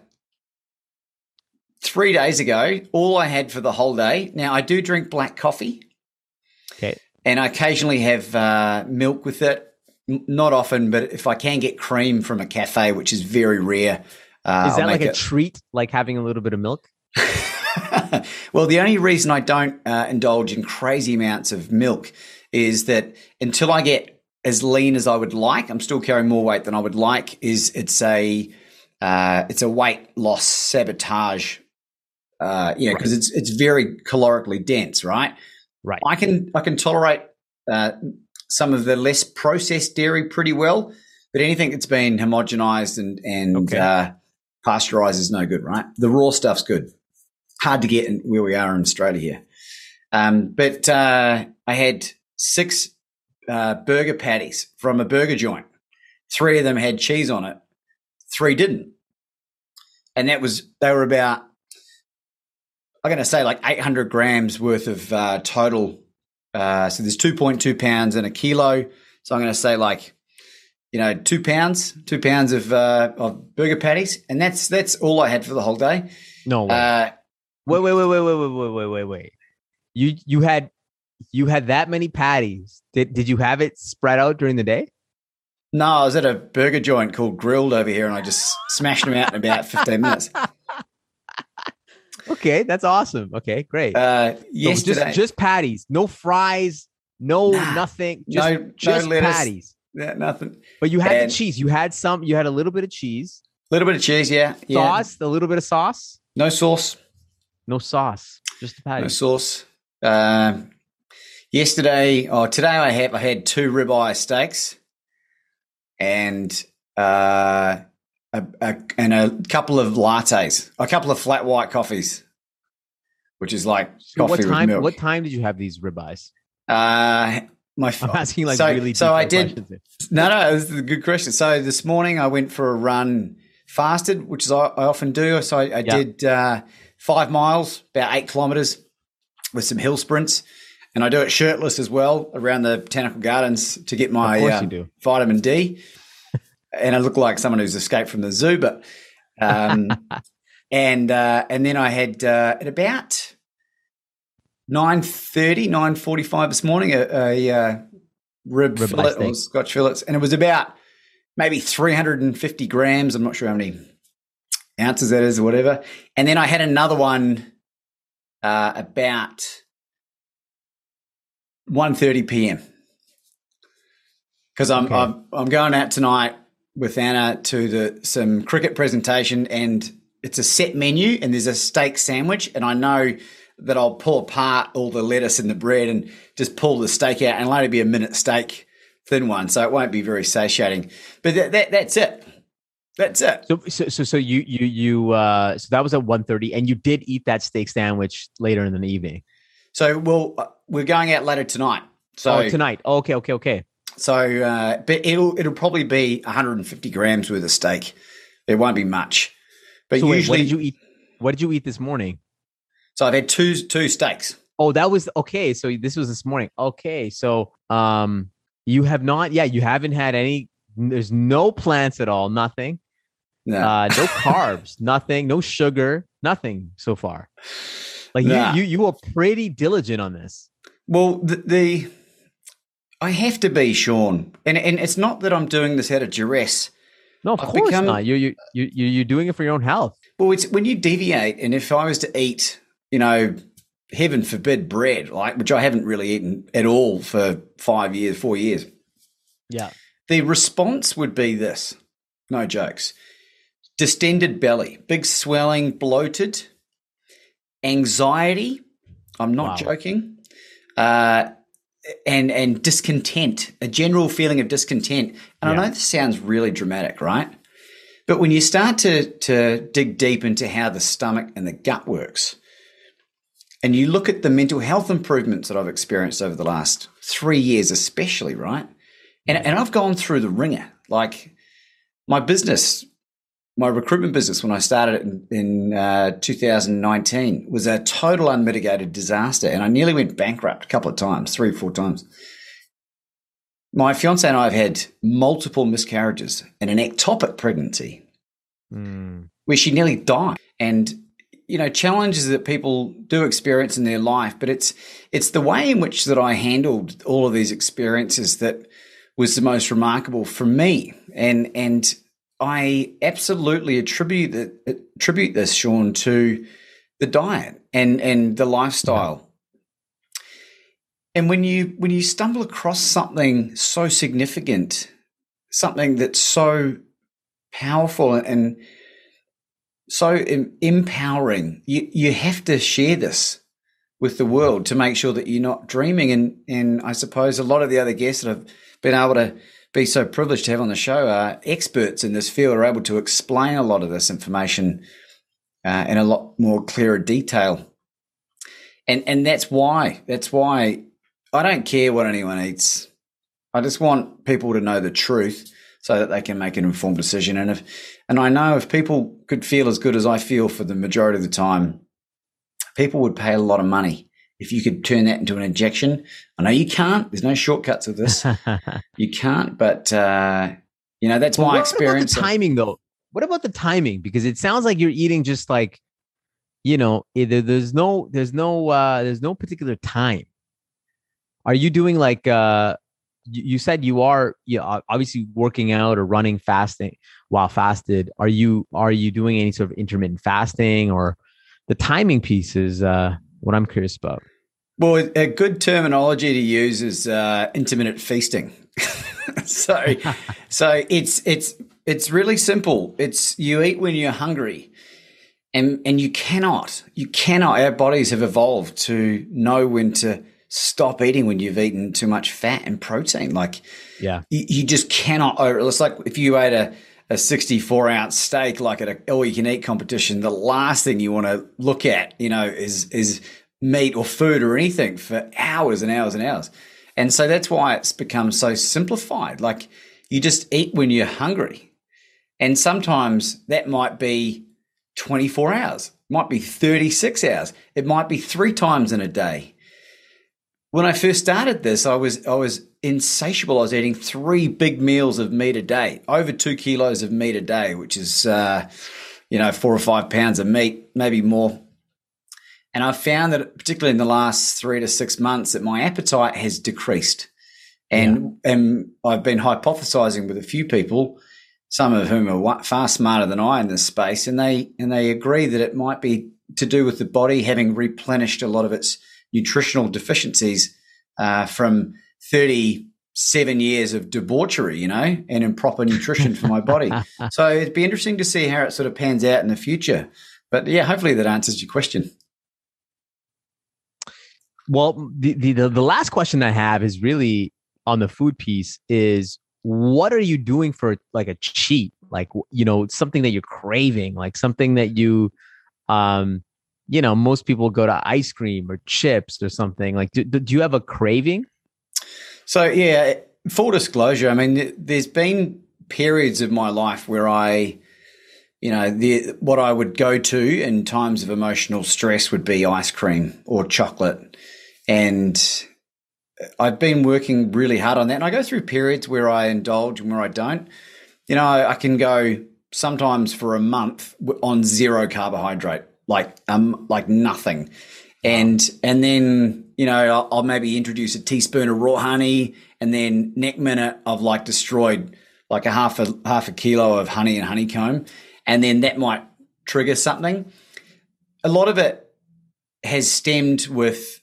Speaker 1: three days ago, all I had for the whole day. Now I do drink black coffee.
Speaker 2: Okay.
Speaker 1: And I occasionally have uh, milk with it. Not often, but if I can get cream from a cafe, which is very rare.
Speaker 2: Uh, is that like a it. treat, like having a little bit of milk?
Speaker 1: well, the only reason I don't uh, indulge in crazy amounts of milk is that until I get as lean as I would like, I'm still carrying more weight than I would like. Is it's a uh, it's a weight loss sabotage uh, you know, because right. it's it's very calorically dense, right?
Speaker 2: Right.
Speaker 1: I can I can tolerate uh, some of the less processed dairy pretty well, but anything that's been homogenized and and okay. uh, pasteurized is no good, right? The raw stuff's good. Hard to get in where we are in Australia here. Um, but uh, I had six uh, burger patties from a burger joint. Three of them had cheese on it. Three didn't, and that was they were about I'm going to say like 800 grams worth of uh, total. Uh, so there's 2.2 pounds in a kilo. So I'm going to say like, you know, two pounds, two pounds of uh, of burger patties, and that's that's all I had for the whole day.
Speaker 2: No way. Uh, wait, wait, wait, wait, wait, wait, wait, wait, wait, wait. You you had you had that many patties. Did did you have it spread out during the day?
Speaker 1: No, I was at a burger joint called Grill'd over here, and I just smashed them out in about 15 minutes.
Speaker 2: okay, that's awesome. Okay, great.
Speaker 1: Uh, yesterday,
Speaker 2: so just just patties, no fries, no nah, nothing, just no, just no patties.
Speaker 1: Yeah, nothing.
Speaker 2: But you had and the cheese. You had some. You had a little bit of cheese.
Speaker 1: A little bit of cheese, yeah.
Speaker 2: Sauce, yeah. a little bit of sauce.
Speaker 1: No sauce.
Speaker 2: No sauce. Just the patty.
Speaker 1: No sauce. Uh, yesterday or today, I have I had two ribeye steaks, and uh, a, a, and a couple of lattes, a couple of flat white coffees, which is like so coffee
Speaker 2: what time,
Speaker 1: with milk.
Speaker 2: What time did you have these ribeyes?
Speaker 1: Uh, my
Speaker 2: I'm asking like so, really.
Speaker 1: So I did. No, no, this is a good question. So this morning I went for a run, fasted, which is I, I often do. So I, I yeah. did uh, five miles, about eight kilometers, with some hill sprints, and I do it shirtless as well around the botanical gardens to get my uh, vitamin D and I look like someone who's escaped from the zoo. But um, and uh, and then I had uh, at about 9.30, 9.45 this morning a, a uh, rib, rib fillet or Scotch fillets, and it was about maybe three hundred and fifty grams. I'm not sure how many ounces that is or whatever. And then I had another one uh, about 1.30 p.m. Because I'm, okay. I'm I'm going out tonight with Anna to the some cricket presentation, and it's a set menu, and there's a steak sandwich, and I know that I'll pull apart all the lettuce and the bread and just pull the steak out, and it'll only be a minute steak, thin one, so it won't be very satiating. But that, that that's it. That's it.
Speaker 2: So, so, so, so you, you, you, uh, so that was at 1.30 and you did eat that steak sandwich later in the evening.
Speaker 1: So, well, uh, we're going out later tonight. So
Speaker 2: oh, tonight. Oh, okay. Okay. Okay.
Speaker 1: So, uh, but it'll it'll probably be 150 grams worth of steak. It won't be much. But
Speaker 2: so
Speaker 1: usually,
Speaker 2: wait, what did you eat? What did you eat this morning?
Speaker 1: So I've had two two steaks.
Speaker 2: Oh, that was okay. So this was this morning. Okay, so um, you have not. Yeah, you haven't had any. There's no plants at all. Nothing. No, uh, no carbs. Nothing. No sugar. Nothing so far. Like
Speaker 1: Nah.
Speaker 2: you, you, you are pretty diligent on this.
Speaker 1: Well, the, the I have to be Sean, and and it's not that I'm doing this out of duress.
Speaker 2: No, of
Speaker 1: I've
Speaker 2: course
Speaker 1: become-
Speaker 2: not. You, you, you, you, you're doing it for your own health.
Speaker 1: Well, it's when you deviate, and if I was to eat, you know, heaven forbid, bread, like which I haven't really eaten at all for five years, four years,
Speaker 2: Yeah.
Speaker 1: the response would be this: no jokes, distended belly, big swelling, bloated, anxiety. I'm not
Speaker 2: Wow.
Speaker 1: joking. Uh, and and discontent, a general feeling of discontent. And I know this sounds really dramatic, right? But when you start to to dig deep into how the stomach and the gut works, and you look at the mental health improvements that I've experienced over the last three years, especially, right? And and I've gone through the ringer. Like my business, my recruitment business, when I started it in, in uh, 2019, was a total unmitigated disaster, and I nearly went bankrupt a couple of times, three or four times. My fiance and I have had multiple miscarriages and an ectopic pregnancy
Speaker 2: Mm.
Speaker 1: where she nearly died and you know challenges that people do experience in their life but it's it's the way in which that I handled all of these experiences that was the most remarkable for me and and I absolutely attribute attribute this Sean to the diet and and the lifestyle and when you when you stumble across something so significant something that's so powerful and so empowering. You you have to share this with the world to make sure that you're not dreaming. And and I suppose a lot of the other guests that have been able to be so privileged to have on the show are experts in this field, are able to explain a lot of this information uh, in a lot more clearer detail. And and that's why that's why I don't care what anyone eats. I just want people to know the truth so that they can make an informed decision. And if and I know if people could feel as good as I feel for the majority of the time, people would pay a lot of money if you could turn that into an injection. I know you can't. There's no shortcuts with this. you can't, but uh, you know that's
Speaker 2: Well,
Speaker 1: my
Speaker 2: what
Speaker 1: experience.
Speaker 2: About the timing, though. What about the timing? Because it sounds like you're eating just like, you know, either there's no, there's no, uh, there's no particular time. Are you doing like, uh, you, you said you are, you know, obviously working out or running fasting while fasted. Are you, are you doing any sort of intermittent fasting or the timing piece is uh, what I'm curious about.
Speaker 1: Well, a good terminology to use is uh, intermittent feasting. so, so it's it's it's really simple. It's you eat when you're hungry, and and you cannot you cannot. Our bodies have evolved to know when to stop eating when you've eaten too much fat and protein. Like,
Speaker 2: Yeah.
Speaker 1: you, you just cannot over. It's like if you ate a a 64 ounce steak like at a all you can eat competition, the last thing you want to look at, you know, is is meat or food or anything for hours and hours and hours. And so that's why it's become so simplified. Like you just eat when you're hungry. And sometimes that might be 24 hours, might be 36 hours, it might be three times in a day. When I first started this, I was I was insatiable. I was eating three big meals of meat a day, over two kilos of meat a day, which is uh, you know four or five pounds of meat, maybe more. And I found that particularly in the last three to six months, that my appetite has decreased, and and I've been hypothesizing with a few people, some of whom are far smarter than I in this space, and they and they agree that it might be to do with the body having replenished a lot of its nutritional deficiencies uh, from 37 years of debauchery, you know, and improper nutrition for my body. So it'd be interesting to see how it sort of pans out in the future. But yeah, hopefully that answers your question.
Speaker 2: Well, the, the the last question I have is really on the food piece is what are you doing for like a cheat? Like you know, something that you're craving, like something that you um you know, most people go to ice cream or chips or something. Like do, do you have a craving?
Speaker 1: So yeah, full disclosure, I mean, there's been periods of my life where I, you know, the what I would go to in times of emotional stress would be ice cream or chocolate, and I've been working really hard on that. And I go through periods where I indulge and where I don't. You know, I, I can go sometimes for a month on zero carbohydrate, like um, like nothing. and and then you know I'll, I'll, maybe introduce a teaspoon of raw honey, and then next minute I've like destroyed like a half a half a kilo of honey and honeycomb, and then that might trigger something. A lot of it has stemmed with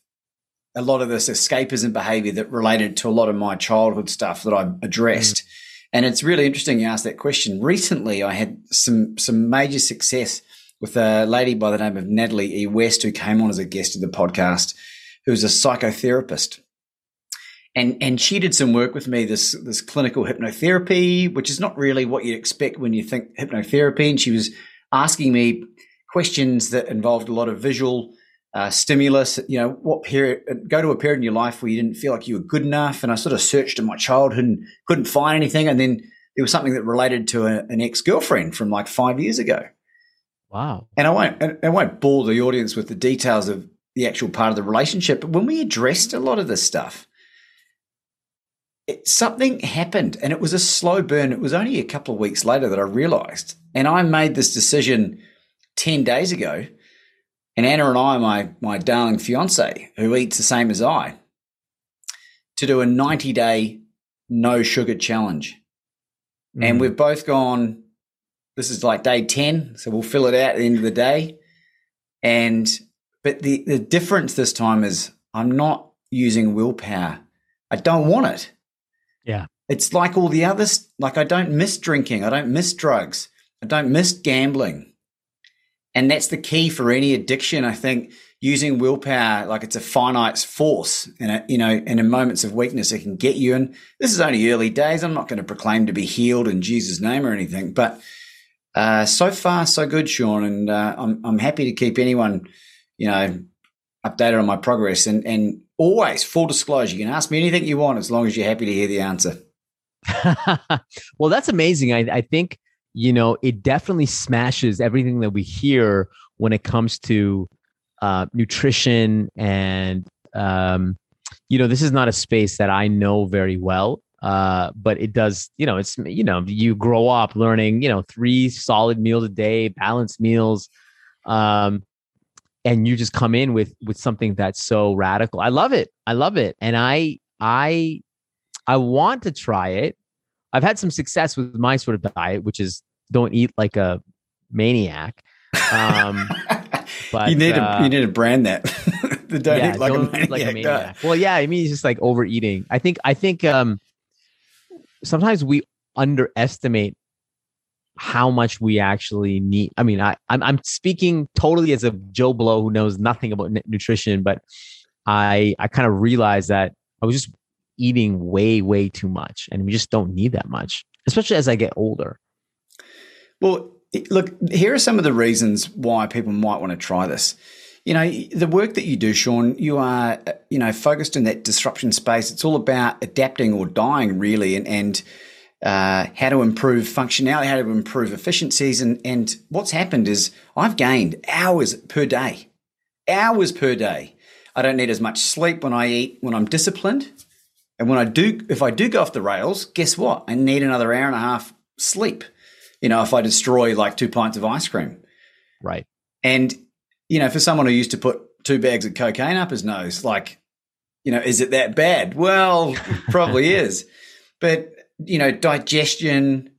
Speaker 1: a lot of this escapism behavior that related to a lot of my childhood stuff that I've addressed. Mm. And it's really interesting you asked that question. Recently, I had some some major success with a lady by the name of Natalie E. West, who came on as a guest of the podcast, who's a psychotherapist. And, and she did some work with me, this, this clinical hypnotherapy, which is not really what you'd expect when you think hypnotherapy. And she was asking me questions that involved a lot of visual uh, stimulus. You know, what period, go to a period in your life where you didn't feel like you were good enough. And I sort of searched in my childhood and couldn't find anything. And then there was something that related to a, an ex girlfriend from like five years ago.
Speaker 2: Wow.
Speaker 1: And I won't, I won't bore the audience with the details of the actual part of the relationship, but when we addressed a lot of this stuff, it, something happened and it was a slow burn. It was only a couple of weeks later that I realized. And I made this decision 10 days ago. And Anna and I, my, my darling fiance, who eats the same as I, to do a 90 day no sugar challenge. Mm. And we've both gone this is like day 10. So we'll fill it out at the end of the day. And, but the, the difference this time is I'm not using willpower. I don't want it.
Speaker 2: Yeah.
Speaker 1: It's like all the others. Like I don't miss drinking. I don't miss drugs. I don't miss gambling. And that's the key for any addiction. I think using willpower, like it's a finite force and, you know, and in moments of weakness, it can get you. And this is only early days. I'm not going to proclaim to be healed in Jesus' name or anything, but uh, so far, so good, Sean, and uh, I'm I'm happy to keep anyone, you know, updated on my progress. And and always full disclosure, you can ask me anything you want as long as you're happy to hear the answer.
Speaker 2: well, that's amazing. I, I think you know it definitely smashes everything that we hear when it comes to uh, nutrition and um, you know this is not a space that I know very well uh, but it does, you know, it's, you know, you grow up learning, you know, three solid meals a day, balanced meals. Um, and you just come in with with something that's so radical. I love it. I love it. And I I I want to try it. I've had some success with my sort of diet, which is don't eat like a maniac. Um,
Speaker 1: but you need uh, to you need to brand that. the don't yeah, eat like, don't a maniac.
Speaker 2: like a maniac. Well, yeah, I mean, it's just like overeating. I think I think um, sometimes we underestimate how much we actually need. I mean, I, I'm, I'm speaking totally as a Joe Blow who knows nothing about nutrition, but I, I kind of realized that I was just eating way, way too much, and we just don't need that much, especially as I get older.
Speaker 1: Well, look, here are some of the reasons why people might want to try this you know, the work that you do, Sean, you are, uh, you know, focused in that disruption space. It's all about adapting or dying, really, and, and uh, how to improve functionality, how to improve efficiencies. And, and what's happened is I've gained hours per day, hours per day. I don't need as much sleep when I eat, when I'm disciplined. And when I do, if I do go off the rails, guess what? I need another hour and a half sleep, you know, if I destroy like two pints of ice cream.
Speaker 2: Right.
Speaker 1: And you know, for someone who used to put two bags of cocaine up his nose, like, you know, is it that bad? Well, probably is. But, you know, digestion,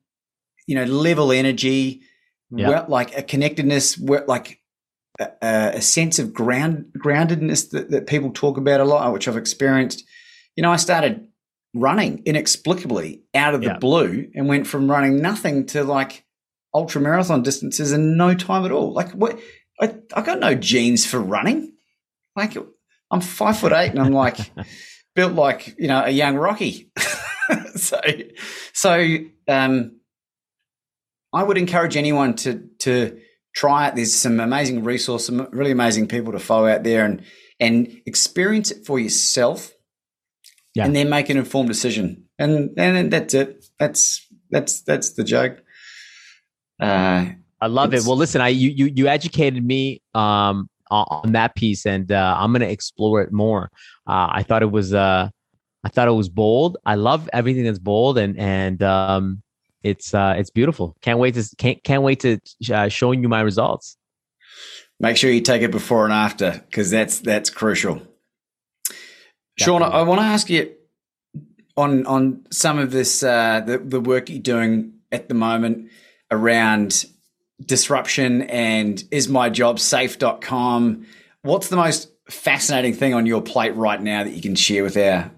Speaker 1: you know, level energy, well, like a connectedness, like a, a, sense of ground groundedness that, that people talk about a lot, which I've experienced. You know, I started running inexplicably out of the blue and went from running nothing to like ultra marathon distances in no time at all. Like what I, I got no genes for running. Like I'm five foot eight and I'm like built like, you know, a young Rocky. so, so, um, I would encourage anyone to, to try it. There's some amazing resources, some really amazing people to follow out there and, and experience it for yourself yeah. and then make an informed decision. And, and that's it. That's, that's, that's the joke.
Speaker 2: Uh, I love it. Well, listen, I you you you educated me um on that piece, and uh, I'm gonna explore it more. Uh, I thought it was uh I thought it was bold. I love everything that's bold, and and um it's uh it's beautiful. Can't wait to can't can't wait to uh, showing you my results.
Speaker 1: Make sure you take it before and after because that's that's crucial. Sean, I want to ask you on on some of this uh, the the work you're doing at the moment around disruption and is my job safe.com. What's the most fascinating thing on your plate right now that you can share with our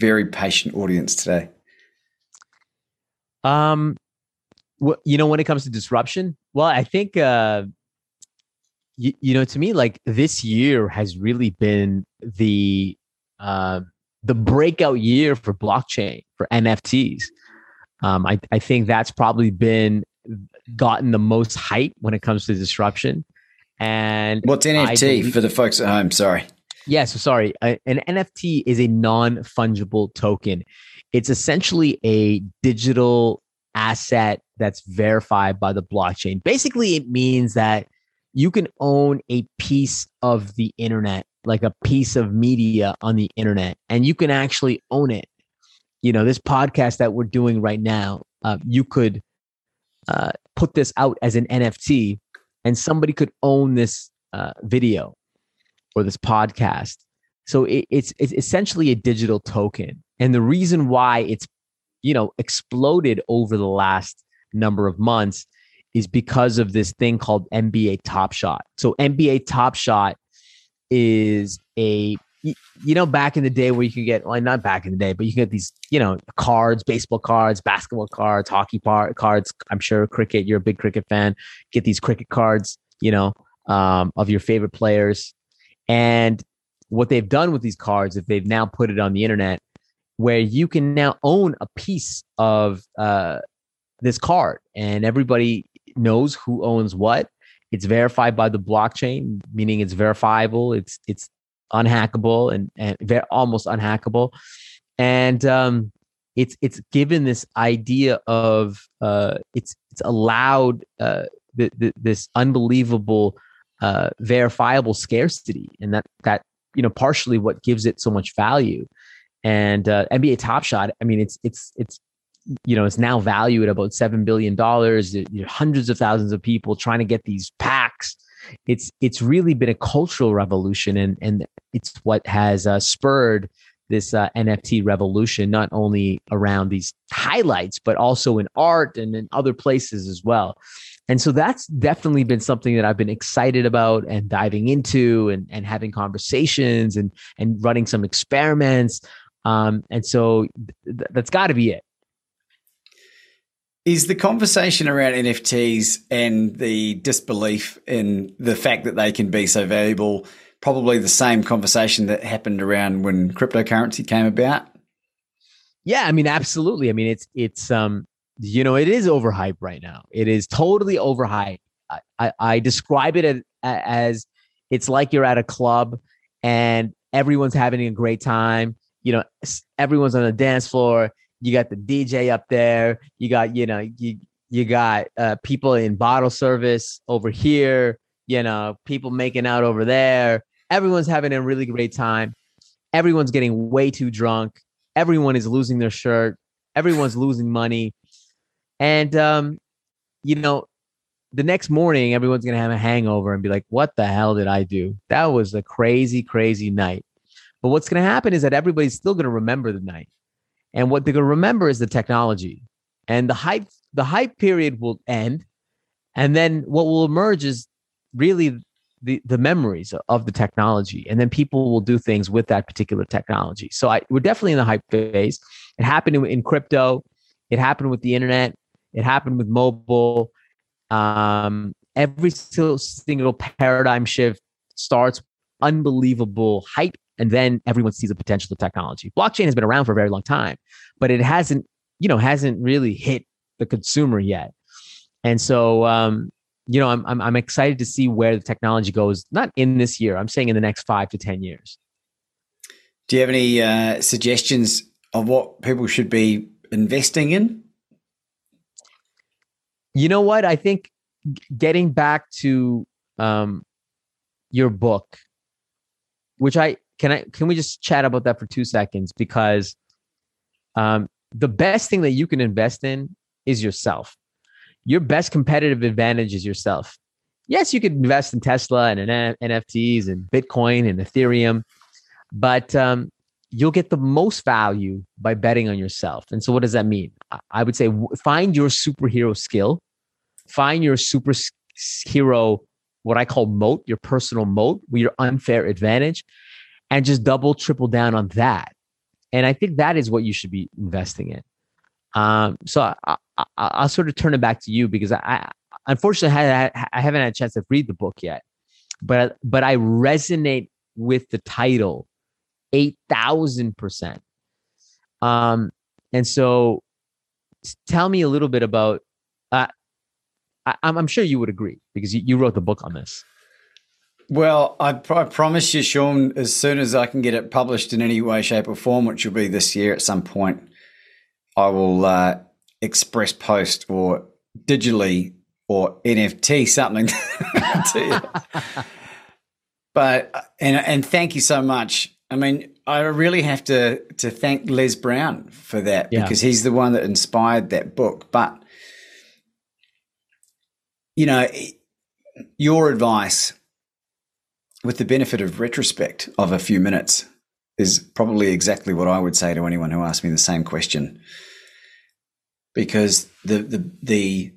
Speaker 1: very patient audience today?
Speaker 2: Um, well, you know, when it comes to disruption, well, I think, uh, you, you know, to me, like this year has really been the, uh, the breakout year for blockchain for NFTs. Um, I, I think that's probably been gotten the most hype when it comes to disruption. And
Speaker 1: what's NFT believe, for the folks at home? Sorry.
Speaker 2: Yeah, so sorry. an NFT is a non fungible token. It's essentially a digital asset that's verified by the blockchain. Basically, it means that you can own a piece of the internet, like a piece of media on the internet, and you can actually own it. You know, this podcast that we're doing right now, uh, you could uh, put this out as an NFT, and somebody could own this uh, video or this podcast. So it, it's it's essentially a digital token, and the reason why it's you know exploded over the last number of months is because of this thing called NBA Top Shot. So NBA Top Shot is a you know back in the day where you can get well not back in the day but you can get these you know cards baseball cards basketball cards hockey par- cards i'm sure cricket you're a big cricket fan get these cricket cards you know um, of your favorite players and what they've done with these cards is they've now put it on the internet where you can now own a piece of uh, this card and everybody knows who owns what. It's verified by the blockchain meaning it's verifiable it's it's unhackable and and almost unhackable. And um it's it's given this idea of uh it's it's allowed uh this unbelievable uh verifiable scarcity and that that you know partially what gives it so much value and uh, NBA Top Shot. I mean, it's it's it's you know it's now valued at about seven billion dollars. Hundreds of thousands of people trying to get these packs. It's it's really been a cultural revolution, and and it's what has uh, spurred this uh, NFT revolution, not only around these highlights, but also in art and in other places as well. And so that's definitely been something that I've been excited about and diving into and, and having conversations and, and running some experiments. Um, and so th- that's got to be it.
Speaker 1: Is the conversation around NFTs and the disbelief in the fact that they can be so valuable probably the same conversation that happened around when cryptocurrency came about?
Speaker 2: Yeah, I mean, absolutely. I mean, it's it's um, you know, it is overhyped right now. It is totally overhyped. I, I, I describe it as, as it's like you're at a club and everyone's having a great time you know, everyone's on the dance floor. You got the DJ up there. You got, you know, you you got uh, people in bottle service over here. You know, people making out over there. Everyone's having a really great time. Everyone's getting way too drunk. Everyone is losing their shirt. Everyone's losing money. And um, you know, the next morning, everyone's gonna have a hangover and be like, "What the hell did I do? That was a crazy, crazy night." But what's to happen is that everybody's still to remember the night. And what they're to remember is the technology. And the hype the hype period will end. And then what will emerge is really the, the memories of the technology. And then people will do things with that particular technology. So I, we're definitely in the hype phase. It happened in, in crypto. It happened with the internet. It happened with mobile. Um, every single paradigm shift starts unbelievable hype and then everyone sees the potential of technology. Blockchain has been around for a very long time, but it hasn't, you know, hasn't really hit the consumer yet. And so, um, you know, I'm, I'm, I'm excited to see where the technology goes. Not in this year. I'm saying in the next five to ten years.
Speaker 1: Do you have any uh, suggestions of what people should be investing in?
Speaker 2: You know what? I think getting back to um, your book, which I can I can we just chat about that for two seconds? Because um, the best thing that you can invest in is yourself. Your best competitive advantage is yourself. yes, you could invest in Tesla and N- NFTs and Bitcoin and Ethereum, but um, you'll get the most value by betting on yourself. And so, what does that mean? I would say find your superhero skill, find your superhero, what I call moat, your personal moat, your unfair advantage, and just double, triple down on that. And I think that is what you should be investing in. Um, so I, will sort of turn it back to you because I, unfortunately I, I haven't had a chance to read the book yet, but but I resonate with the title eight thousand percent. Um, and so tell me a little bit about. Uh, I, I'm sure you would agree because you, you wrote the book on this.
Speaker 1: Well, I, I, promise you, Sean, as soon as I can get it published in any way, shape, or form, which will be this year at some point, I will uh, express post or digitally or NFT something to you. but and and thank you so much. I mean, I really have to to thank Les Brown for that yeah. because he's the one that inspired that book. But you know, your advice with the benefit of retrospect of a few minutes is probably exactly what I would say to anyone who asked me the same question. Because the the the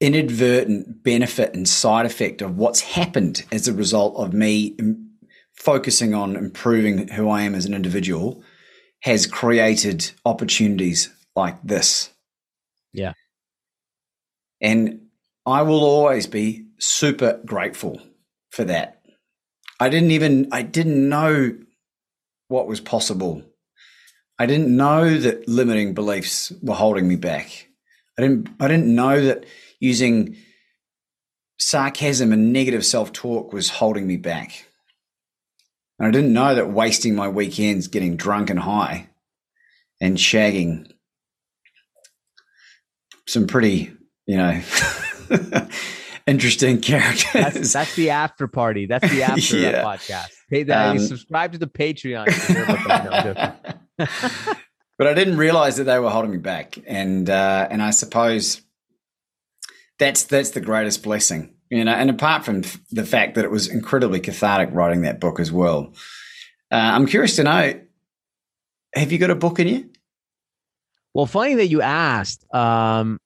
Speaker 1: inadvertent benefit and side effect of what's happened as a result of me focusing on improving who I am as an individual has created opportunities like this.
Speaker 2: Yeah.
Speaker 1: And I will always be super grateful for that I didn't even I didn't know what was possible. I didn't know that limiting beliefs were holding me back. I didn't I didn't know that using sarcasm and negative self-talk was holding me back. And I didn't know that wasting my weekends getting drunk and high and shagging some pretty, you know, interesting characters.
Speaker 2: That's, that's, the after party. That's the after yeah. that podcast. Hey, that um, subscribe to the Patreon.
Speaker 1: but I didn't realize that they were holding me back, and uh, and I suppose that's that's the greatest blessing, you know. And apart from the fact that it was incredibly cathartic writing that book as well, uh, I'm curious to know: Have you got a book in you?
Speaker 2: Well, funny that you asked. Um,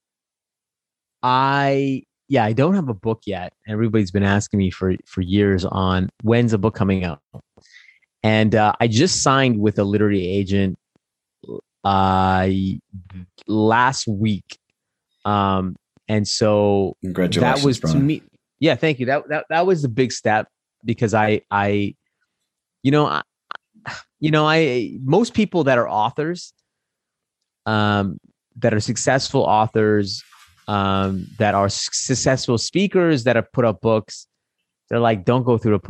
Speaker 2: I yeah, I don't have a book yet. Everybody's been asking me for for years on when's a book coming out, and uh, I just signed with a literary agent uh, last week, um, and so
Speaker 1: that
Speaker 2: was
Speaker 1: Brian.
Speaker 2: to me. Yeah, thank you. That that that was a big step because I I, you know, I, you know, I most people that are authors, um, that are successful authors um, that are successful speakers that have put up books. They're like, don't go through a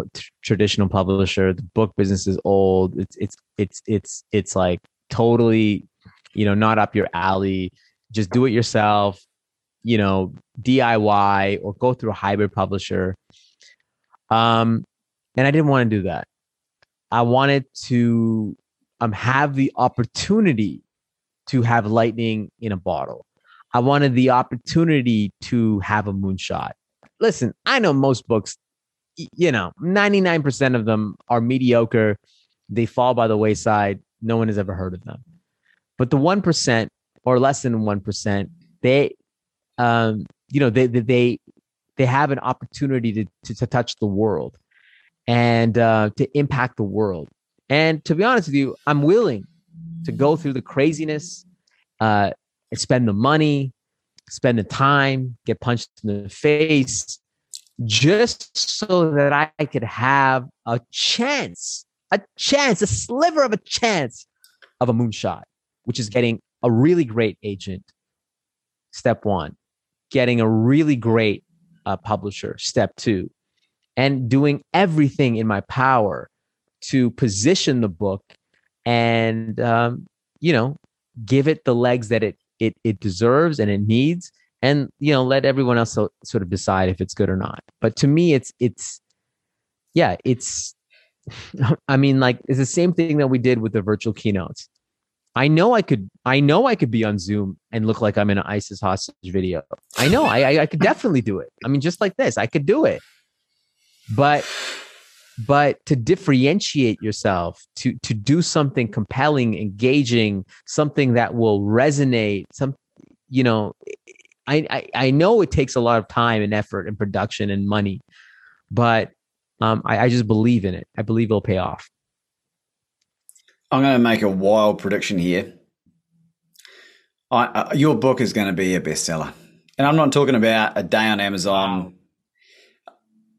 Speaker 2: traditional publisher. The book business is old. It's it's it's it's it's like totally, you know, not up your alley. Just do it yourself. You know, DIY or go through a hybrid publisher. Um, and I didn't want to do that. I wanted to um have the opportunity to have lightning in a bottle. I wanted the opportunity to have a moonshot. Listen, I know most books, you know, 99% of them are mediocre. They fall by the wayside. No one has ever heard of them. But the 1% or less than 1%, they, um, you know, they, they, they have an opportunity to, to, to touch the world and uh, to impact the world. And to be honest with you, I'm willing to go through the craziness, uh, spend the money, spend the time, get punched in the face, just so that I could have a chance, a chance, a sliver of a chance of a moonshot, which is getting a really great agent. Step one, getting a really great uh, publisher. Step two, and doing everything in my power to position the book and um, you know give it the legs that it it it deserves and it needs and you know let everyone else so, sort of decide if it's good or not but to me it's it's yeah it's i mean like it's the same thing that we did with the virtual keynotes i know i could i know i could be on zoom and look like i'm in an isis hostage video. I know i i, could definitely do it. I mean just like this i could do it. But but to differentiate yourself to to do something compelling engaging something that will resonate some you know I, I i know it takes a lot of time and effort and production and money but um i, I just believe in it. I believe it'll pay off
Speaker 1: i'm going to make a wild prediction here. I, uh, your book is going to be a bestseller. And i'm not talking about a day on amazon.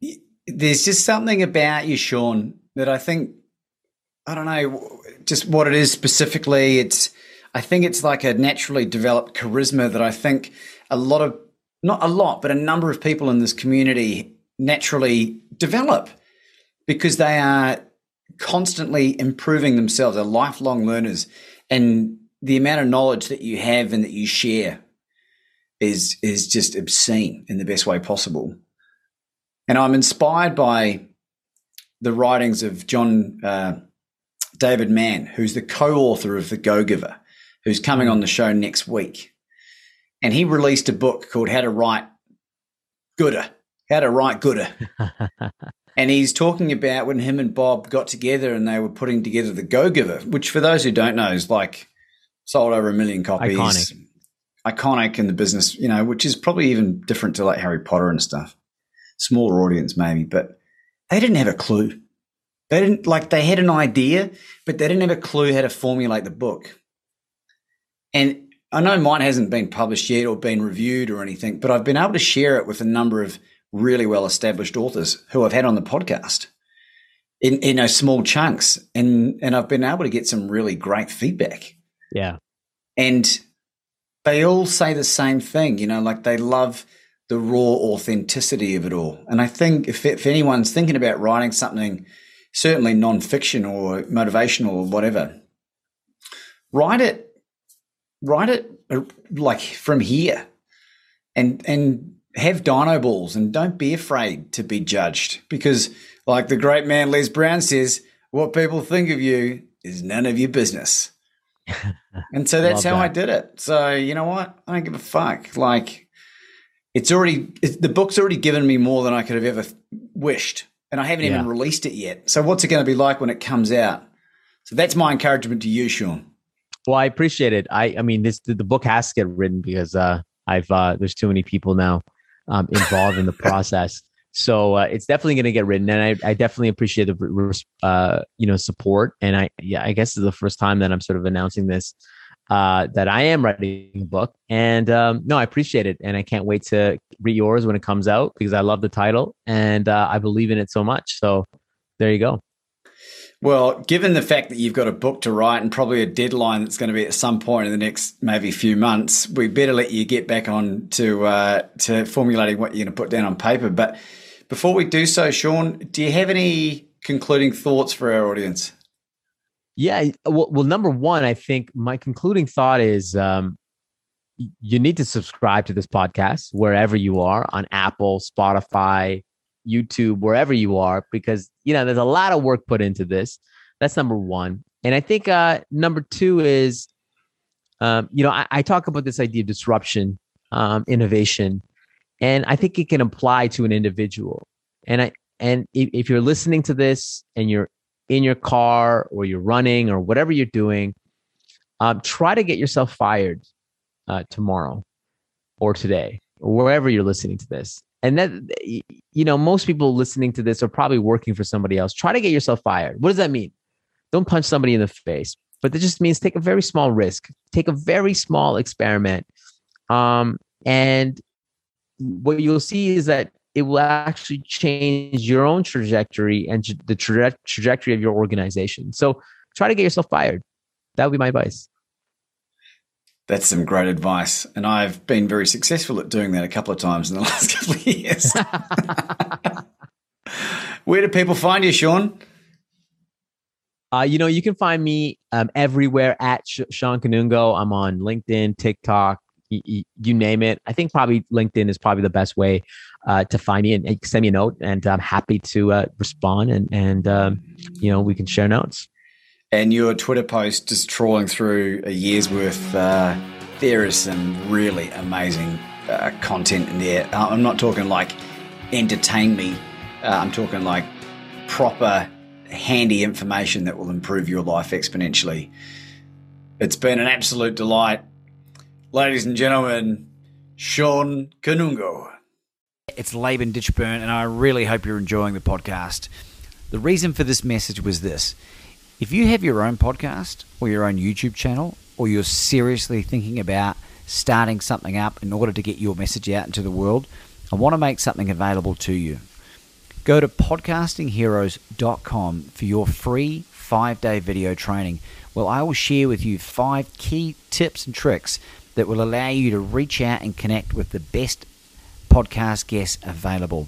Speaker 1: Wow. There's just something about you, Sean, that I think I don't know just what it is specifically. It's I think it's like a naturally developed charisma that I think a lot of not a lot, but a number of people in this community naturally develop because they are constantly improving themselves. They're lifelong learners, and the amount of knowledge that you have and that you share is is just obscene in the best way possible. And I'm inspired by the writings of John uh, David Mann, who's the co author of The Go Giver, who's coming on the show next week. And he released a book called How to Write Gooder, How to Write Gooder. and he's talking about when him and Bob got together and they were putting together The Go Giver, which for those who don't know is like sold over a million copies.
Speaker 2: Iconic.
Speaker 1: Iconic in the business, you know, which is probably even different to like Harry Potter and stuff smaller audience maybe, but they didn't have a clue. They didn't like they had an idea, but they didn't have a clue how to formulate the book. And I know mine hasn't been published yet or been reviewed or anything, but I've been able to share it with a number of really well established authors who I've had on the podcast in, in you know, small chunks. And and I've been able to get some really great feedback.
Speaker 2: Yeah.
Speaker 1: And they all say the same thing, you know, like they love the raw authenticity of it all. And I think if, if anyone's thinking about writing something, certainly non-fiction or motivational or whatever, write it, write it uh, like from here, and and have dino balls, and don't be afraid to be judged because, like the great man Les Brown says, what people think of you is none of your business. and so that's how that. I did it. So you know what? I don't give a fuck. Like it's already it, the book's already given me more than I could have ever wished, and I haven't yeah. even released it yet. So what's it going to be like when it comes out? So that's my encouragement to you, Sean.
Speaker 2: Well, I appreciate it. I I mean, this the, the book has to get written because uh, I've uh, there's too many people now um, involved in the process. So uh, it's definitely going to get written, and I, I definitely appreciate the uh, you know support. And I yeah, I guess is the first time that I'm sort of announcing this uh, that I am writing a book. And um, no, I appreciate it. And I can't wait to read yours when it comes out because I love the title and uh, I believe in it so much. So there you go.
Speaker 1: Well, given the fact that you've got a book to write and probably a deadline that's going to be at some point in the next maybe few months, we better let you get back on to uh, to formulating what you're going to put down on paper. But before we do so, Sean, do you have any concluding thoughts for our audience?
Speaker 2: Yeah. Well, well, number one, I think my concluding thought is um, you need to subscribe to this podcast wherever you are on Apple, Spotify, YouTube, wherever you are, because you know there's a lot of work put into this. That's number one. And I think uh, number two is, um, you know, I, I, talk about this idea of disruption, um, innovation, and I think it can apply to an individual. And I and if, if you're listening to this and you're in your car or you're running or whatever you're doing, um, try to get yourself fired uh, tomorrow or today or wherever you're listening to this. And that, you know, most people listening to this are probably working for somebody else. Try to get yourself fired. What does that mean? Don't punch somebody in the face, but that just means take a very small risk, take a very small experiment. Um, and what you'll see is that it will actually change your own trajectory and the tra- trajectory of your organization. So try to get yourself fired. That would be my advice.
Speaker 1: That's some great advice. And I've been very successful at doing that a couple of times in the last couple of years. Where do people find you, Sean?
Speaker 2: Uh, you know, you can find me um, everywhere at Sean Kanungo. I'm on LinkedIn, TikTok, you, you, name it. I think probably LinkedIn is probably the best way uh, to find me and, and, send me a note, and I'm happy to uh, respond and and um, you know we can share notes.
Speaker 1: And your Twitter post just trawling through a year's worth. Uh, there is some really amazing uh, content in there. Uh, I'm not talking like entertain me
Speaker 3: Uh, I'm talking like proper, handy information that will improve your life exponentially. It's been an absolute delight. Ladies and gentlemen, Sean Kanungo.
Speaker 1: It's Laban Ditchburn, and I really hope you're enjoying the podcast. The reason for this message was this if you have your own podcast or your own YouTube channel, or you're seriously thinking about starting something up in order to get your message out into the world, I want to make something available to you. Go to podcastingheroes.com for your free five day video training. Well, I will share with you five key tips and tricks that will allow you to reach out and connect with the best podcast guests available.